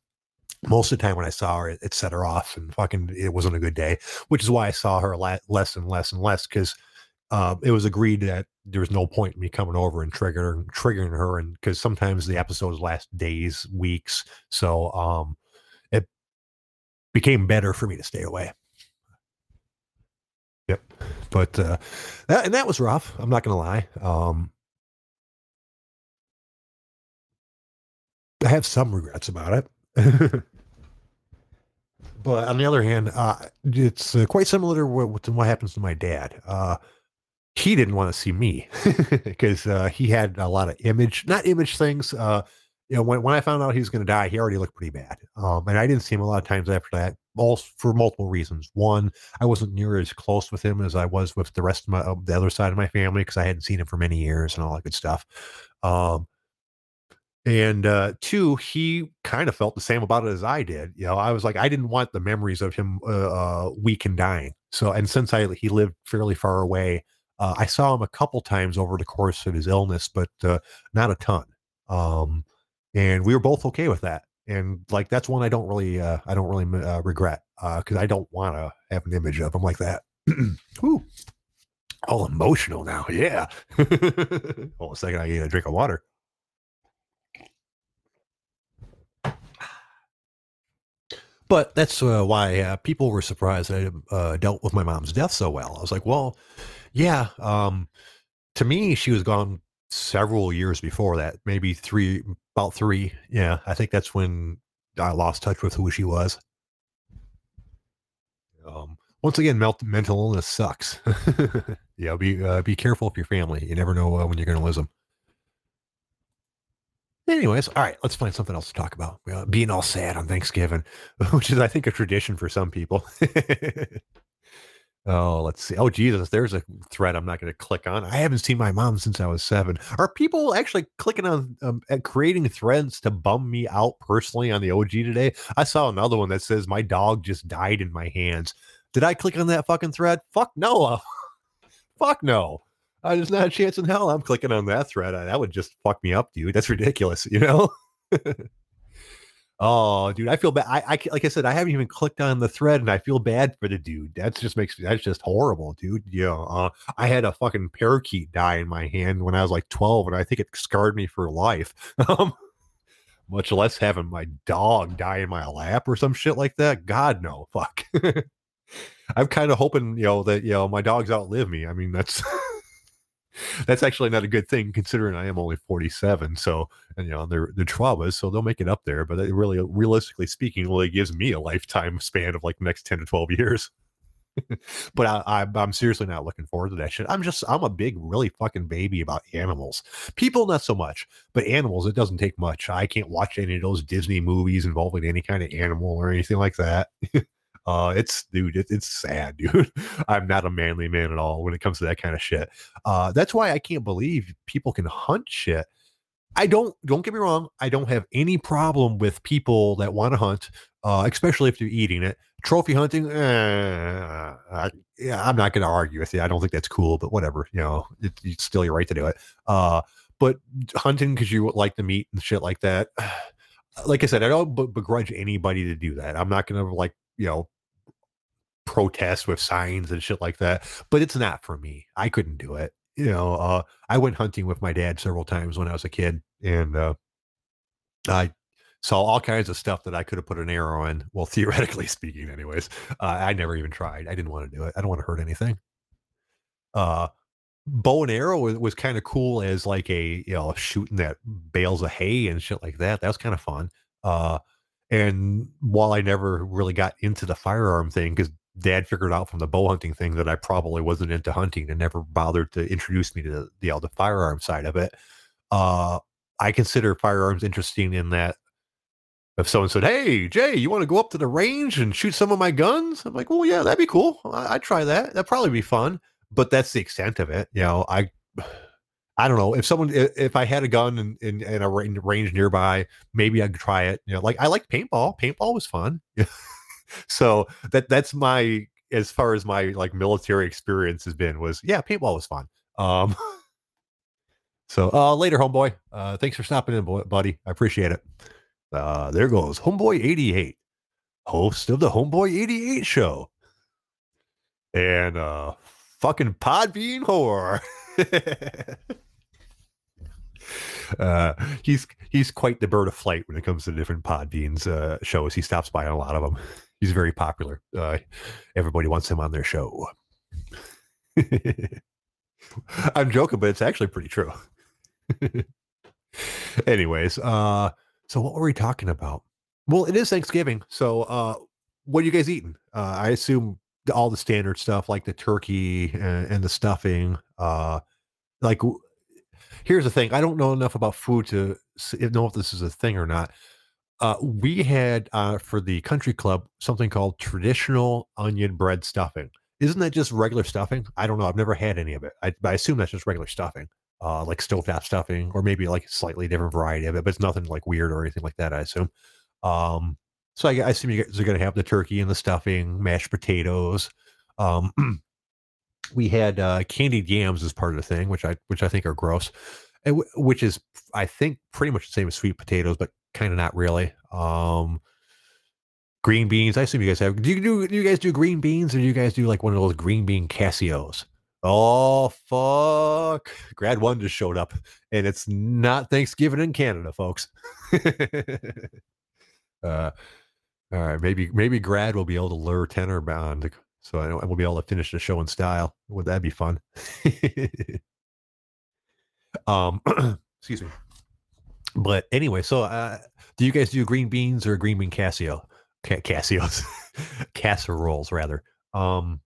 Most of the time when I saw her, it, it, set her off, and fucking it wasn't a good day. Which is why I saw her la- less and less and less because uh, it was agreed that there was no point in me coming over and triggering triggering her, and because sometimes the episodes last days, weeks, so um, it became better for me to stay away. Yep, but uh, that and that was rough. I'm not gonna lie. Um, I have some regrets about it. but on the other hand, uh, it's uh, quite similar to what, to what happens to my dad. Uh, he didn't want to see me because uh, he had a lot of image, not image things. Uh, you know, when, when I found out he was going to die, he already looked pretty bad. Um, and I didn't see him a lot of times after that, all for multiple reasons. One, I wasn't near as close with him as I was with the rest of my, the other side of my family because I hadn't seen him for many years and all that good stuff. Um, and uh, two, he kind of felt the same about it as I did. You know, I was like, I didn't want the memories of him uh, uh weak and dying. So, and since I he lived fairly far away, uh, I saw him a couple times over the course of his illness, but uh, not a ton. Um, and we were both okay with that. And like that's one I don't really, uh, I don't really uh, regret because uh, I don't want to have an image of him like that. Ooh, all emotional now. Yeah. Hold a second. I need a drink of water. But that's uh, why uh, people were surprised I uh, dealt with my mom's death so well. I was like, well, yeah. Um, to me, she was gone several years before that, maybe three, about three. Yeah, I think that's when I lost touch with who she was. Um, once again, mental illness sucks. yeah, be uh, be careful of your family. You never know uh, when you're going to lose them. Anyways, all right, let's find something else to talk about. Uh, being all sad on Thanksgiving, which is, I think, a tradition for some people. Oh, let's see. Oh, Jesus, there's a thread I'm not going to click on. I haven't seen my mom since I was seven. Are people actually clicking on um, at creating threads to bum me out personally on the OG today? I saw another one that says my dog just died in my hands. Did I click on that fucking thread? Fuck no. Fuck no. There's not a chance in hell I'm clicking on that thread. That would just fuck me up, dude. That's ridiculous, you know? Oh, dude, I feel bad. I, I like I said, I haven't even clicked on the thread, and I feel bad for the dude. That just makes that's just horrible, dude. Yeah, uh, I had a fucking parakeet die in my hand when I was like twelve, and I think it scarred me for life. Um, much less having my dog die in my lap or some shit like that. God no, fuck. I'm kind of hoping, you know, that you know my dogs outlive me. I mean, that's that's actually not a good thing considering I am only 47. So, and, you know, they're the traumas, so they'll make it up there. But it really, realistically speaking, really gives me a lifetime span of like the next 10 to 12 years. but I, I, am seriously not looking forward to that shit. I'm just, I'm a big, really fucking baby about animals. People, not so much, but animals, it doesn't take much. I can't watch any of those Disney movies involving any kind of animal or anything like that. Uh, it's dude, it, it's sad, dude. I'm not a manly man at all when it comes to that kind of shit. Uh, that's why I can't believe people can hunt shit. I don't. Don't get me wrong. I don't have any problem with people that want to hunt, uh, especially if they're eating it. Trophy hunting, eh, I, yeah, I'm not going to argue with you. I don't think that's cool, but whatever. You know, it, it's still your right to do it. Uh, but hunting because you like the meat and shit like that. Like I said, I don't begrudge anybody to do that. I'm not going to like you know protest with signs and shit like that. But it's not for me. I couldn't do it. You know, uh, I went hunting with my dad several times when I was a kid, and uh, I saw all kinds of stuff that I could have put an arrow in. Well, theoretically speaking, anyways, uh, I never even tried. I didn't want to do it. I don't want to hurt anything. Uh, bow and arrow was, was kind of cool as like a you know shooting that bales of hay and shit like that. That was kind of fun. Uh, and while I never really got into the firearm thing, because dad figured out from the bow hunting thing that I probably wasn't into hunting and never bothered to introduce me to the, you know, the firearm side of it. Uh, I consider firearms interesting in that if someone said, Hey, Jay, you want to go up to the range and shoot some of my guns? I'm like, Well, yeah, that'd be cool. I- would try that. That'd probably be fun. But that's the extent of it. You know, I I don't know if someone if I had a gun in, in, in a range nearby, maybe I'd try it. You know, like I like paintball. Paintball was fun. so that that's my as far as my like military experience has been was yeah, paintball was fun. Um, so uh, later, homeboy. Uh, thanks for stopping in, buddy. I appreciate it. Uh, there goes homeboy eighty eight, host of the homeboy eighty eight show, and uh, fucking Podbean whore. uh, he's he's quite the bird of flight when it comes to different Podbeans uh, shows. He stops by on a lot of them. He's very popular. Uh, everybody wants him on their show. I'm joking, but it's actually pretty true. Anyways, uh, so what were we talking about? Well, it is Thanksgiving, so uh, what are you guys eating? Uh, I assume all the standard stuff like the turkey and, and the stuffing. Uh, like, here's the thing: I don't know enough about food to know if this is a thing or not. Uh, we had uh, for the country club something called traditional onion bread stuffing. Isn't that just regular stuffing? I don't know. I've never had any of it. I, I assume that's just regular stuffing, uh, like stovetop stuffing, or maybe like a slightly different variety of it. But it's nothing like weird or anything like that. I assume. Um, so I, I assume you guys are going to have the turkey and the stuffing, mashed potatoes. Um, we had uh, candied yams as part of the thing, which I which I think are gross, w- which is I think pretty much the same as sweet potatoes, but kind of not really. Um, green beans. I assume you guys have. Do you do, do you guys do green beans, or do you guys do like one of those green bean Casios? Oh fuck! Grad one just showed up, and it's not Thanksgiving in Canada, folks. uh, all right, maybe maybe Grad will be able to lure Tenor bound, so I we'll be able to finish the show in style. Would that be fun? um, excuse me. But anyway, so uh, do you guys do green beans or green bean Casio? Ca- casseroles rather. Um,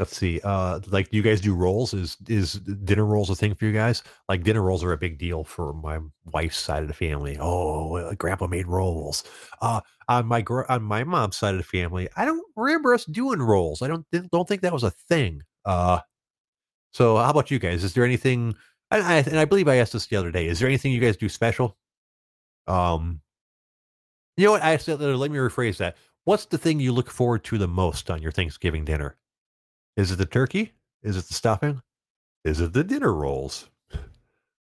let's see uh like do you guys do rolls? Is is dinner rolls a thing for you guys? Like dinner rolls are a big deal for my wife's side of the family. Oh uh, grandpa made rolls. Uh on my gr- on my mom's side of the family i don't remember us doing rolls. I don't don't think that was a thing. Uh so how about you guys? Is there anything and I, and I believe i asked this the other day is there anything you guys do special? Um you know what? I said let me rephrase that. What's the thing you look forward to the most on your thanksgiving dinner is it the turkey? Is it the stuffing? Is it the dinner rolls?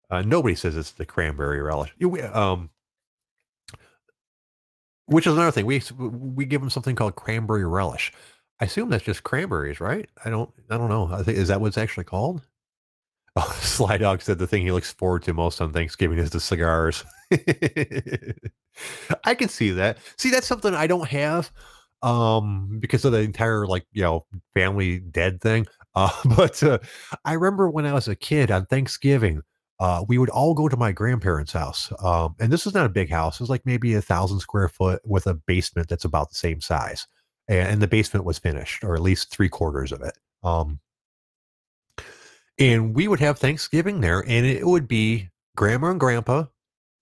Uh, nobody says it's the cranberry relish. Um, which is another thing. We we give them something called cranberry relish. I assume that's just cranberries, right? I don't I don't know. I think is that what it's actually called? Oh, Sly Dog said the thing he looks forward to most on Thanksgiving is the cigars. I can see that. See, that's something I don't have um, because of the entire like you know family dead thing. Uh, but uh, I remember when I was a kid on Thanksgiving, uh, we would all go to my grandparents' house, um, and this is not a big house. It was like maybe a thousand square foot with a basement that's about the same size, and, and the basement was finished, or at least three quarters of it. Um, and we would have Thanksgiving there, and it would be grandma and grandpa,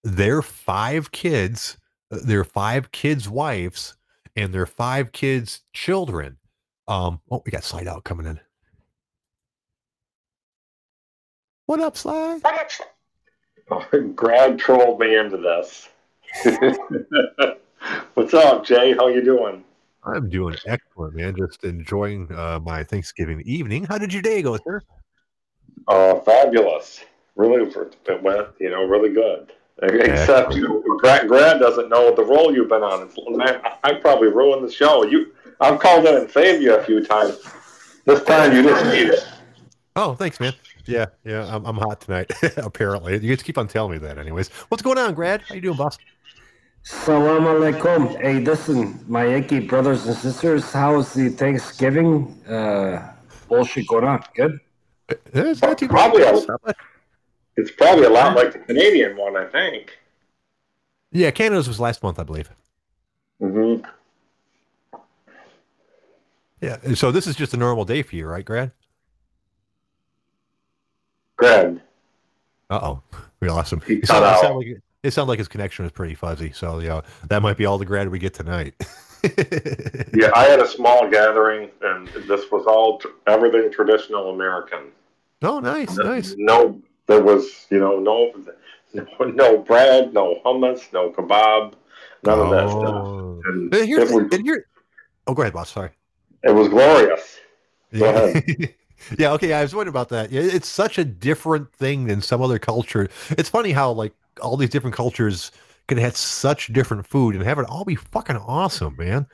their five kids, uh, their five kids' wives, and their five kids' children. Um, oh, we got Slide Out coming in. What up, Slide? Grad trolled me into this. What's up, Jay? How you doing? I'm doing excellent, man. Just enjoying uh, my Thanksgiving evening. How did your day go, sir? Uh, fabulous. Really, it went, you know, really good. Except, you know, Grad, Grad doesn't know the role you've been on. Man, I probably ruined the show. You, I've called in and saved you a few times. This time you didn't need it. Oh, thanks, man. Yeah, yeah, I'm, I'm hot tonight. apparently, you just keep on telling me that. Anyways, what's going on, Grad? How you doing, boss? Salam alaikum. Hey, listen, my Yankee brothers and sisters, how's the Thanksgiving uh, bullshit going on? Good? It's not too probably a, it's probably a lot like the Canadian one, I think. Yeah, Canada's was last month, I believe. Mm-hmm. Yeah, so this is just a normal day for you, right, Grad? Grad. Uh oh, we lost him. He it, sound like, it sounded like his connection was pretty fuzzy, so yeah, that might be all the grad we get tonight. yeah, I had a small gathering, and this was all everything traditional American. Oh, nice, no, nice. No, there was you know no, no, no bread, no hummus, no kebab, none oh. of that stuff. Oh. And, and, here's, was, and here, oh, go ahead, boss. Sorry. It was glorious. Yeah. yeah, okay. I was wondering about that. It's such a different thing than some other culture. It's funny how like all these different cultures can have such different food and have it all be fucking awesome, man.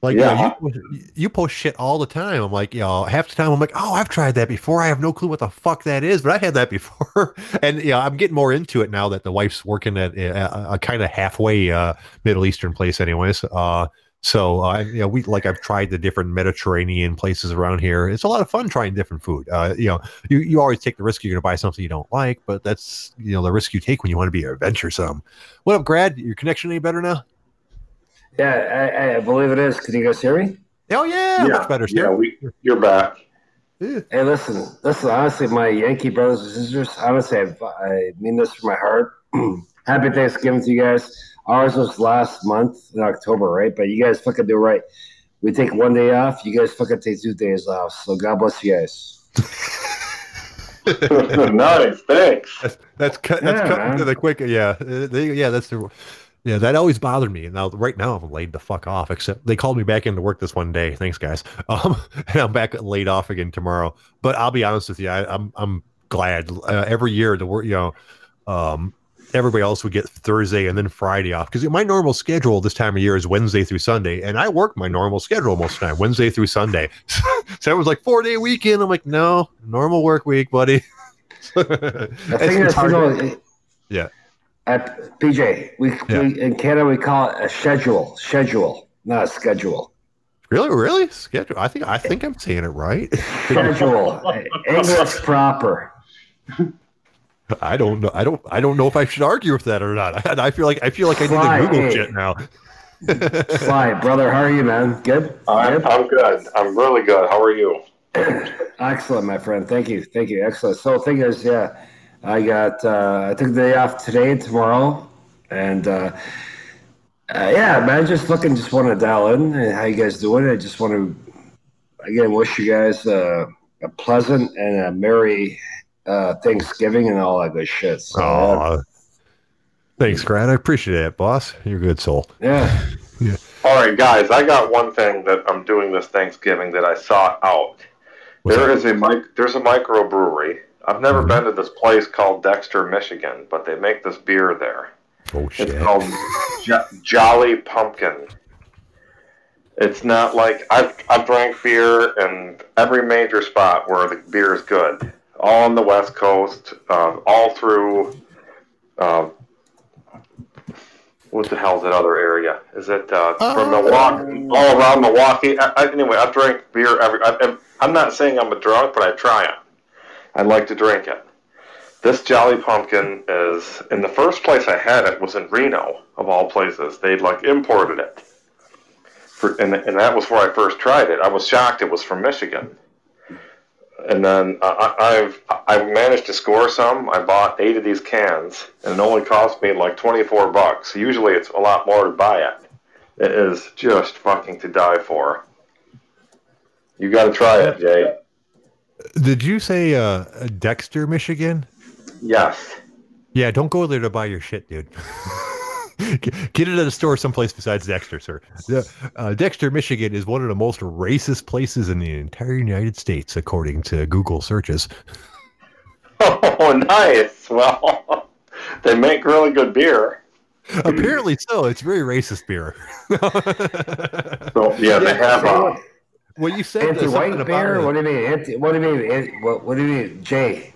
Like, yeah. you, know, you, you, post shit all the time. I'm like, you know, half the time I'm like, oh, I've tried that before. I have no clue what the fuck that is, but I had that before. and, you know, I'm getting more into it now that the wife's working at a, a kind of halfway uh, Middle Eastern place, anyways. Uh, so, uh, you know, we like I've tried the different Mediterranean places around here. It's a lot of fun trying different food. Uh, you know, you, you always take the risk you're going to buy something you don't like, but that's you know the risk you take when you want to be adventuresome. What up, Grad? Your connection any better now? Yeah, I, I believe it is. Can you guys hear me? Oh yeah, yeah much better. Yeah, we, you're back. Yeah. Hey, listen, listen. Honestly, my Yankee brothers and sisters. Honestly, I, I mean this from my heart. Happy Thanksgiving to you guys. Ours was last month in October, right? But you guys fucking do right. We take one day off. You guys fucking take two days off. So God bless you guys. nice, thanks. That's that's cut. That's yeah, cut to the quick. Yeah, uh, yeah. That's the. Yeah, that always bothered me. And now, right now, I'm laid the fuck off. Except they called me back into work this one day. Thanks, guys. Um, and I'm back laid off again tomorrow. But I'll be honest with you, I, am I'm, I'm glad. Uh, every year, the work, you know, um, everybody else would get Thursday and then Friday off because my normal schedule this time of year is Wednesday through Sunday, and I work my normal schedule most of the time, Wednesday through Sunday. so it was like four day weekend. I'm like, no, normal work week, buddy. I think that's you know, yeah. At PJ, we, yeah. we in Canada we call it a schedule, schedule, not a schedule. Really, really schedule. I think I think I'm saying it right. Schedule, English proper. I don't know. I don't. I don't know if I should argue with that or not. I, I feel like I feel like I need to Google hey. shit now. Sly, brother, how are you, man? Good. I'm, good? I'm good. I'm really good. How are you? Excellent, my friend. Thank you. Thank you. Excellent. So, thing is, yeah, I got. Uh, I took the day off today and tomorrow, and uh, uh, yeah, man, just looking, just want to dial in. How you guys doing? I just want to again wish you guys uh, a pleasant and a merry uh, Thanksgiving and all that good shit. So, oh, thanks, Grad. I appreciate it, boss. You're a good soul. Yeah. yeah. All right, guys. I got one thing that I'm doing this Thanksgiving that I sought out. What's there that? is a mic- there's a microbrewery. I've never been to this place called Dexter, Michigan, but they make this beer there. Oh shit! It's called J- Jolly Pumpkin. It's not like I've I've drank beer in every major spot where the beer is good all on the West Coast, um, all through. Um, what the hell is that other area? Is it uh, from uh, Milwaukee, all around Milwaukee? I, I, anyway, I drink beer every. I, am not saying I'm a drunk, but I try it. I like to drink it. This Jolly Pumpkin is in the first place I had it was in Reno, of all places. They'd like imported it, For, and, and that was where I first tried it. I was shocked it was from Michigan and then I, I've I've managed to score some. I bought eight of these cans, and it only cost me like twenty four bucks. Usually, it's a lot more to buy it. It is just fucking to die for. You got to try it, Jay. Did you say uh, Dexter, Michigan? Yes. Yeah, don't go there to buy your shit, dude. Get it at a store someplace besides Dexter, sir. Uh, Dexter, Michigan is one of the most racist places in the entire United States, according to Google searches. Oh, nice. Well, they make really good beer. Apparently so. It's very racist beer. so, yeah, they have. Uh, well, you said anti-white beer. What do you mean? Anti, what do you mean? Anti, what, what do you mean, Jay?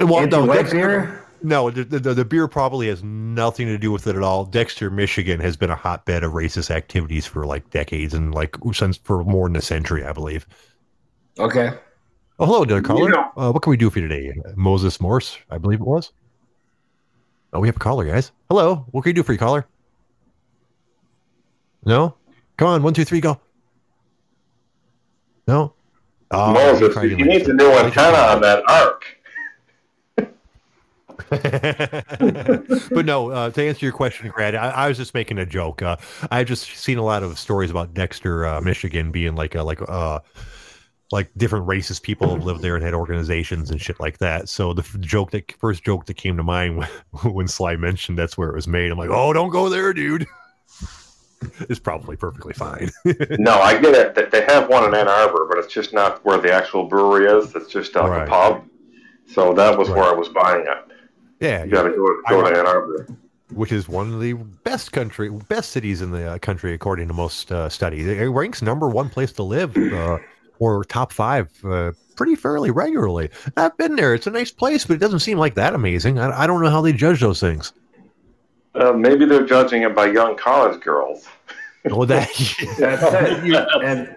Well, anti-white no, beer. No, the, the, the, beer probably has nothing to do with it at all. Dexter, Michigan has been a hotbed of racist activities for like decades and like since for more than a century, I believe. Okay. Oh, hello, dear caller. Yeah. Uh, what can we do for you today? Moses Morse, I believe it was. Oh, we have a caller, guys. Hello. What can we do for you, caller? No? Come on, one, two, three, go. No? Oh, Moses, you need to do antenna on that arc. but no, uh, to answer your question, Grad, I, I, was just making a joke. Uh, I've just seen a lot of stories about Dexter, uh, Michigan, being like a, like uh, like different racist people have lived there and had organizations and shit like that. So the f- joke that first joke that came to mind when, when Sly mentioned that's where it was made, I'm like, oh, don't go there, dude. it's probably perfectly fine. no, I get it. They have one in Ann Arbor, but it's just not where the actual brewery is. It's just like right. a pub. So that was right. where I was buying it. Yeah, you got to go, go to Ann Arbor. Which is one of the best country, best cities in the uh, country, according to most uh, studies. It ranks number one place to live, uh, or top five, uh, pretty fairly regularly. I've been there; it's a nice place, but it doesn't seem like that amazing. I, I don't know how they judge those things. Uh, maybe they're judging it by young college girls. Oh, that that's it. And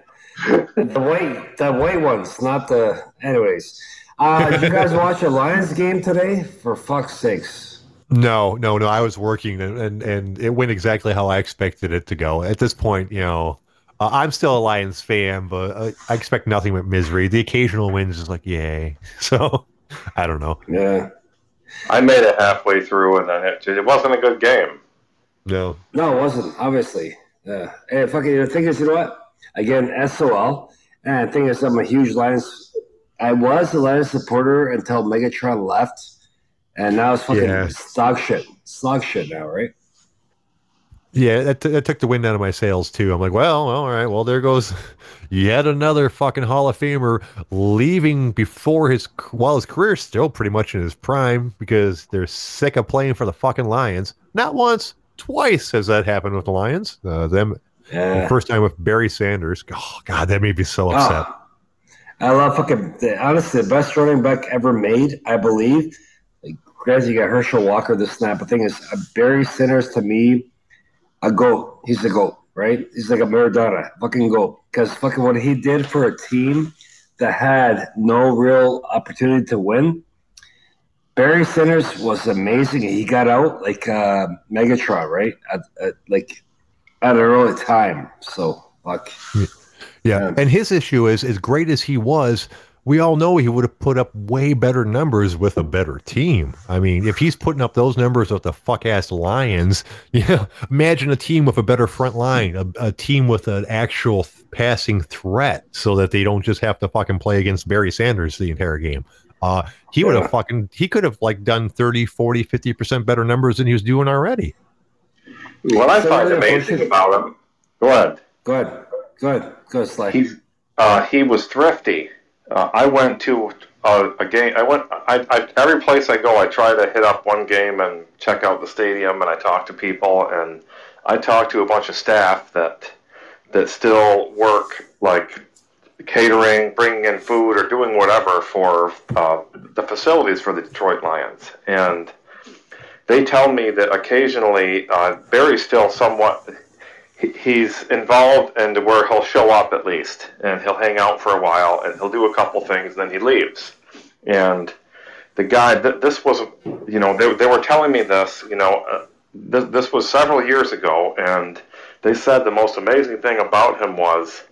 the white, the white ones, not the. Anyways, uh, did you guys watch a Lions game today? For fuck's sakes. No, no, no. I was working and, and, and it went exactly how I expected it to go. At this point, you know, uh, I'm still a Lions fan, but uh, I expect nothing but misery. The occasional wins is like, yay. So I don't know. Yeah. I made it halfway through and then it, it wasn't a good game. No. No, it wasn't, obviously. Yeah. And fucking, the thing is, you know what? Again, SOL. And the thing is, I'm a huge Lions I was a Lions supporter until Megatron left, and now it's fucking yeah. stock shit. Stock shit now, right? Yeah, that, t- that took the wind out of my sails too. I'm like, well, all right, well, there goes yet another fucking Hall of Famer leaving before his while his career's still pretty much in his prime because they're sick of playing for the fucking Lions. Not once, twice has that happened with the Lions. Uh, them yeah. the first time with Barry Sanders. Oh God, that made me so upset. Oh. I love fucking honestly the best running back ever made, I believe. Like, granted, you got Herschel Walker, the snap. The thing is, Barry Sanders to me, a goat. He's a goat, right? He's like a Maradona, fucking goat. Because fucking what he did for a team that had no real opportunity to win. Barry Sanders was amazing. He got out like uh, Megatron, right? At, at, like at an early time. So fuck. Yeah. Yeah. And his issue is as great as he was, we all know he would have put up way better numbers with a better team. I mean, if he's putting up those numbers with the fuck ass Lions, you know, imagine a team with a better front line, a, a team with an actual passing threat so that they don't just have to fucking play against Barry Sanders the entire game. Uh, he would have fucking, he could have like done 30, 40, 50% better numbers than he was doing already. What I find amazing about him, go ahead. Go ahead. go Good, good, Sly. He's uh, he was thrifty. Uh, I went to a, a game. I went. I, I, every place I go, I try to hit up one game and check out the stadium, and I talk to people, and I talk to a bunch of staff that that still work like catering, bringing in food, or doing whatever for uh, the facilities for the Detroit Lions, and they tell me that occasionally uh, Barry's still somewhat he's involved and where he'll show up at least and he'll hang out for a while and he'll do a couple things then he leaves. And the guy th- this was you know they, they were telling me this you know uh, this, this was several years ago and they said the most amazing thing about him was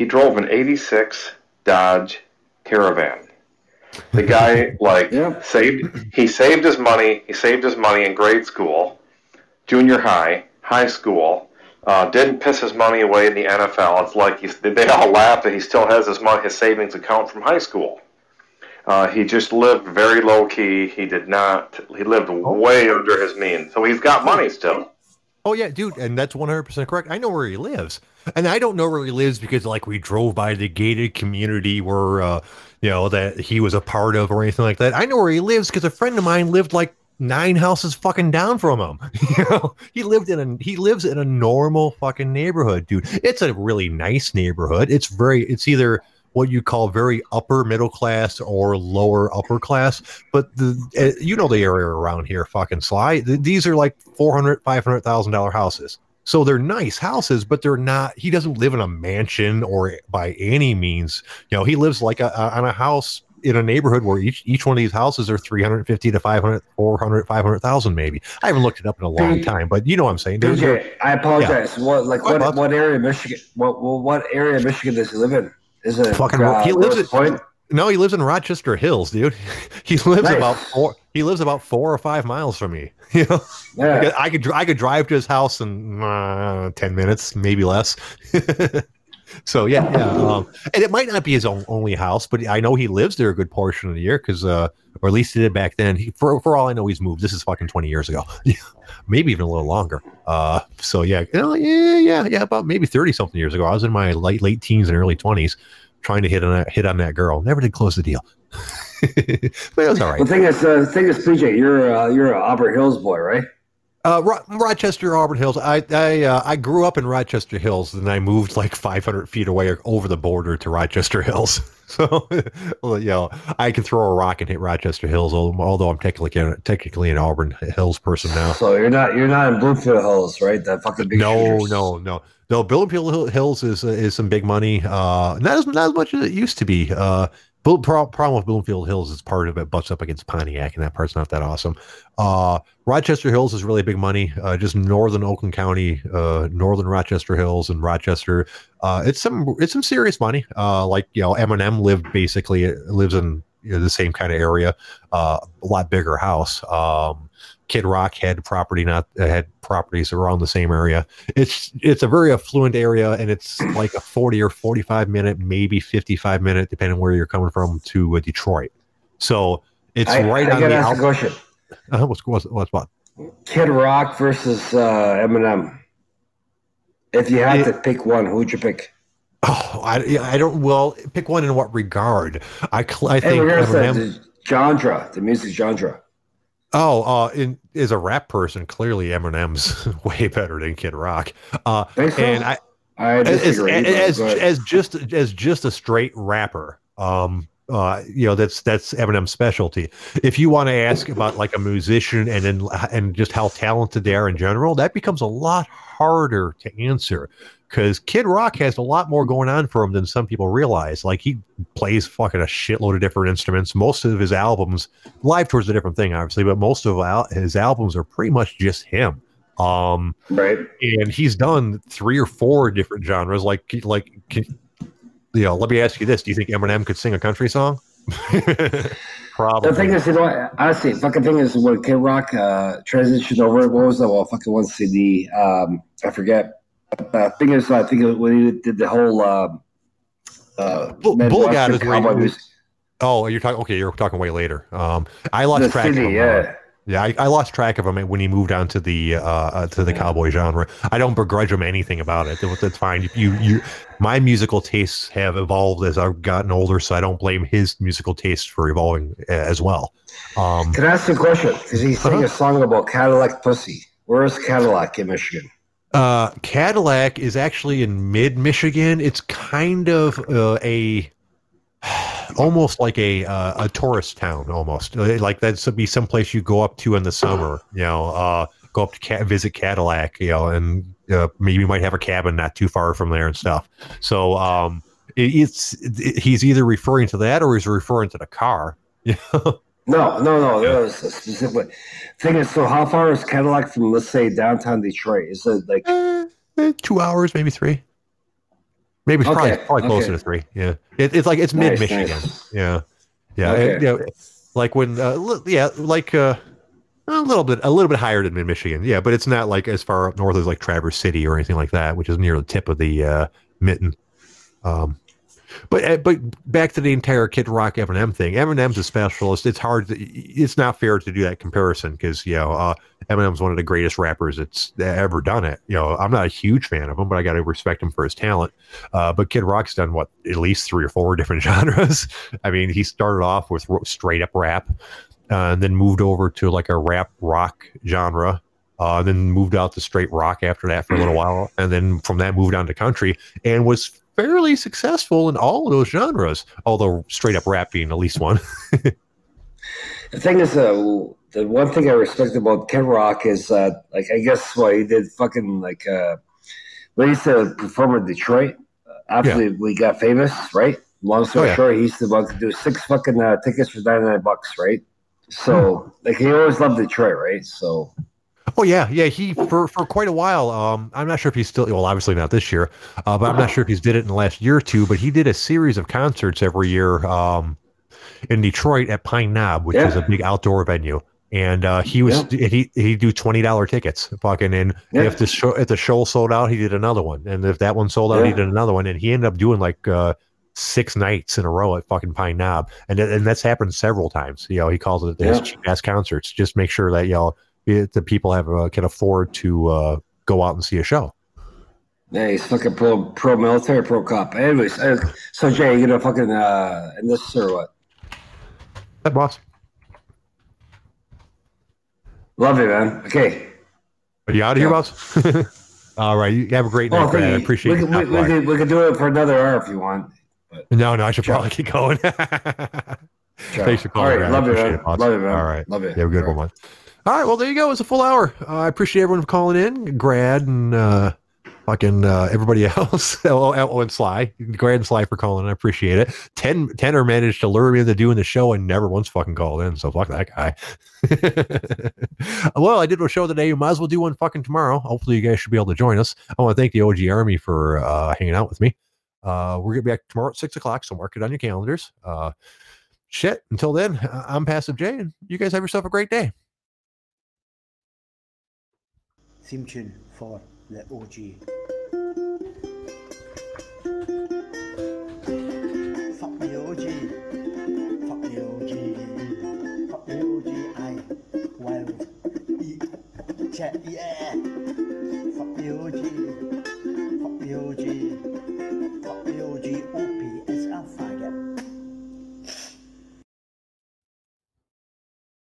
he drove an 86 dodge caravan The guy like Yeah. saved he saved his money. He saved his money in grade school, junior high, high school. Uh, didn't piss his money away in the NFL. It's like he's, they all laugh that he still has his money, his savings account from high school. Uh, he just lived very low key. He did not. He lived way under his means. So he's got money still. Oh yeah, dude, and that's one hundred percent correct. I know where he lives, and I don't know where he lives because like we drove by the gated community where uh, you know that he was a part of or anything like that. I know where he lives because a friend of mine lived like nine houses fucking down from him. you know, he lived in a he lives in a normal fucking neighborhood, dude. It's a really nice neighborhood. It's very it's either what you call very upper middle class or lower upper class but the uh, you know the area around here fucking sly. Th- these are like 400 500000 dollar houses. So they're nice houses but they're not he doesn't live in a mansion or by any means. You know he lives like a, a on a house in a neighborhood where each each one of these houses are 350 to 500 400 500000 maybe. I haven't looked it up in a long time but you know what i'm saying. They're- DJ, I apologize. What like What, what area of Michigan? What what, what area of Michigan does he live in? Is it Fucking- uh, he lives at- Point? No, he lives in Rochester Hills, dude. He lives Nice. about four. He lives about four or five miles from me. You know, Yeah. I could I could drive to his house in uh, ten minutes, maybe less. so yeah, yeah. Um, and it might not be his own, only house, but I know he lives there a good portion of the year because, uh, or at least he did back then. He, for for all I know, he's moved. This is fucking twenty years ago, maybe even a little longer. Uh, so yeah, you know, yeah, yeah, yeah. About maybe thirty something years ago, I was in my late late teens and early twenties, trying to hit on that hit on that girl. Never did close the deal, but it was all right. The thing is, uh, the thing is, PJ, you're uh, you're an Auburn Hills boy, right? Uh, Ro- Rochester, Auburn Hills. I I uh, I grew up in Rochester Hills, and I moved like 500 feet away over the border to Rochester Hills. So, well, you know, I can throw a rock and hit Rochester Hills, although I'm technically technically an Auburn Hills person now. So you're not you're not in Bloomfield Hills, right? That fucking big. No, shooters. no, no, no. Bloomfield Hill- Hills is is some big money. Uh, not as not as much as it used to be. Uh, Problem with Bloomfield Hills is part of it butts up against Pontiac, and that part's not that awesome. Uh, Rochester Hills is really big money. Uh, just northern Oakland County, uh, northern Rochester Hills, and Rochester. Uh, it's some it's some serious money. Uh, like you know, Eminem lived basically lives in you know, the same kind of area. Uh, a lot bigger house. Um, Kid Rock had property not uh, had properties around the same area. It's it's a very affluent area, and it's like a forty or forty five minute, maybe fifty five minute, depending where you're coming from, to uh, Detroit. So it's I, right I on the ask a out. question. Uh, what's what's what's what? Kid Rock versus uh, Eminem. If you had Yeah. to pick one, who would you pick? Oh, I I don't. Well, pick one in what regard? I I think we're gonna say Eminem. the genre, the music genre. Oh, uh, in as a rap person, clearly Eminem's way better than Kid Rock. Uh, and I I as, disagree. as, as just as just a straight rapper um uh you know that's that's Eminem's specialty if you want to ask about like a musician and then and just how talented they are in general that becomes a lot harder to answer because Kid Rock has a lot more going on for him than some people realize. Like he plays fucking a shitload of different instruments. Most of his albums, live tours a different thing, obviously, but most of al- his albums are pretty much just him. Um, right. and he's done three or four different genres. Like, like, can, you know, let me ask you this: Do you think Eminem could sing a country song? Probably. The thing is, you know, honestly, fucking thing is when Kid Rock uh, transitioned over, what was that? Well, fucking one CD. Um, I forget. Uh, thing is, I think it- when he did the whole uh, uh, Bull- Bull is right. oh, you're talking. Okay, you're talking way later. Um, I lost The track. of CD, him, uh, yeah. Yeah, I, I lost track of him when he moved on to the uh, uh, to the cowboy genre. I don't begrudge him anything about it. That- That's fine. You, you, my musical tastes have evolved as I've gotten older, so I don't blame his musical tastes for evolving uh, as well. Um, Can I ask you a question? Because he sang Uh-huh. a song about Cadillac pussy. Where is Cadillac in Michigan? Uh, Cadillac is actually in mid Michigan. It's kind of uh, a almost like a uh, a tourist town, almost like that's be someplace you go up to in the summer. You know, uh, go up to Ca- visit Cadillac. You know, and uh, maybe you might have a cabin not too far from there and stuff. So um, it, it's it, he's either referring to that or he's referring to the car. You know? No, no, no. That was specifically. Thing is, so how far is Cadillac from, let's say, downtown Detroit? Is it like eh, two hours, maybe three. Maybe probably Okay, probably closer okay. to three. Yeah, it, it's like it's mid Michigan. nice. Yeah, Yeah, Okay. and, you know, like when uh, li- yeah, like uh, a little bit a little bit higher than mid Michigan. Yeah, but it's not like as far up north as like Traverse City or anything like that, which is near the tip of the uh, mitten. Um, but uh, but back to the entire Kid Rock Eminem thing. Eminem's a specialist. It's hard. To, it's not fair to do that comparison because you know uh, Eminem's one of the greatest rappers that's ever done it. You know, I'm not a huge fan of him, but I got to respect him for his talent. Uh, but Kid Rock's done what at least three or four different genres. I mean, he started off with straight up rap, uh, and then moved over to like a rap rock genre. Uh, then moved out to straight rock after that for a little while, and then from that moved on to country, and was fairly successful in all of those genres. Although straight up rap being the least one. The thing is, uh, the one thing I respect about Kid Rock is, uh, like, I guess what he did fucking, like, uh, we used to perform in Detroit uh, after we got famous, right? Long story Oh, yeah. short, he used to to do six fucking uh, tickets for 99 bucks, right? So, like, he always loved Detroit, right? So, Oh yeah, yeah. He for for quite a while. Um, I'm not sure if he's still well, obviously not this year, uh, but I'm not sure if he's did it in the last year or two. But he did a series of concerts every year um, in Detroit at Pine Knob, which is a big outdoor venue. And uh, he was he he do twenty dollar tickets, fucking. And Yeah. if the show if the show sold out, he did another one. And if that one sold out, he did another one. And he ended up doing like uh, six nights in a row at fucking Pine Knob, and and that's happened several times. You know, he calls it his Yeah. cheap ass concerts. Just make sure that you know it, the people have uh, can afford to uh, go out and see a show. yeah, he's fucking pro, pro military, pro cop. Anyways, uh, so, Jay, you gonna fucking, uh, end this or what? That boss. Love you, man. Okay. Are you out of here, boss? All right. You have a great night, Oh, Brad. I thank you. appreciate we, we, stopping we, by. we can do it for another hour if you want. No, no, I should Sure. probably keep going. Sure. Thanks for calling, All Brad. love you, man. it, boss. Love you, man. All right. Love you. You have a good All right. one. All right. Well, there you go. It's a full hour. Uh, I appreciate everyone for calling in. Grad and uh, fucking uh, everybody else. oh, and Sly. Grad and Sly for calling. in. I appreciate it. Ten, Tedder managed to lure me into doing the show and never once fucking called in. So fuck that guy. well, I did a show today. You might as well do one fucking tomorrow. Hopefully, you guys should be able to join us. I want to thank the OG Army for uh, hanging out with me. Uh, we're gonna be back tomorrow at six o'clock, so mark it on your calendars. Uh, shit. Until then, I'm Passive J, and you guys have yourself a great day. theme tune for the OG. Fuck the OG, fuck the OG, fuck the OG. I wild eat yeah. Fuck the OG, fuck the OG, fuck the OG. OP is a faggot.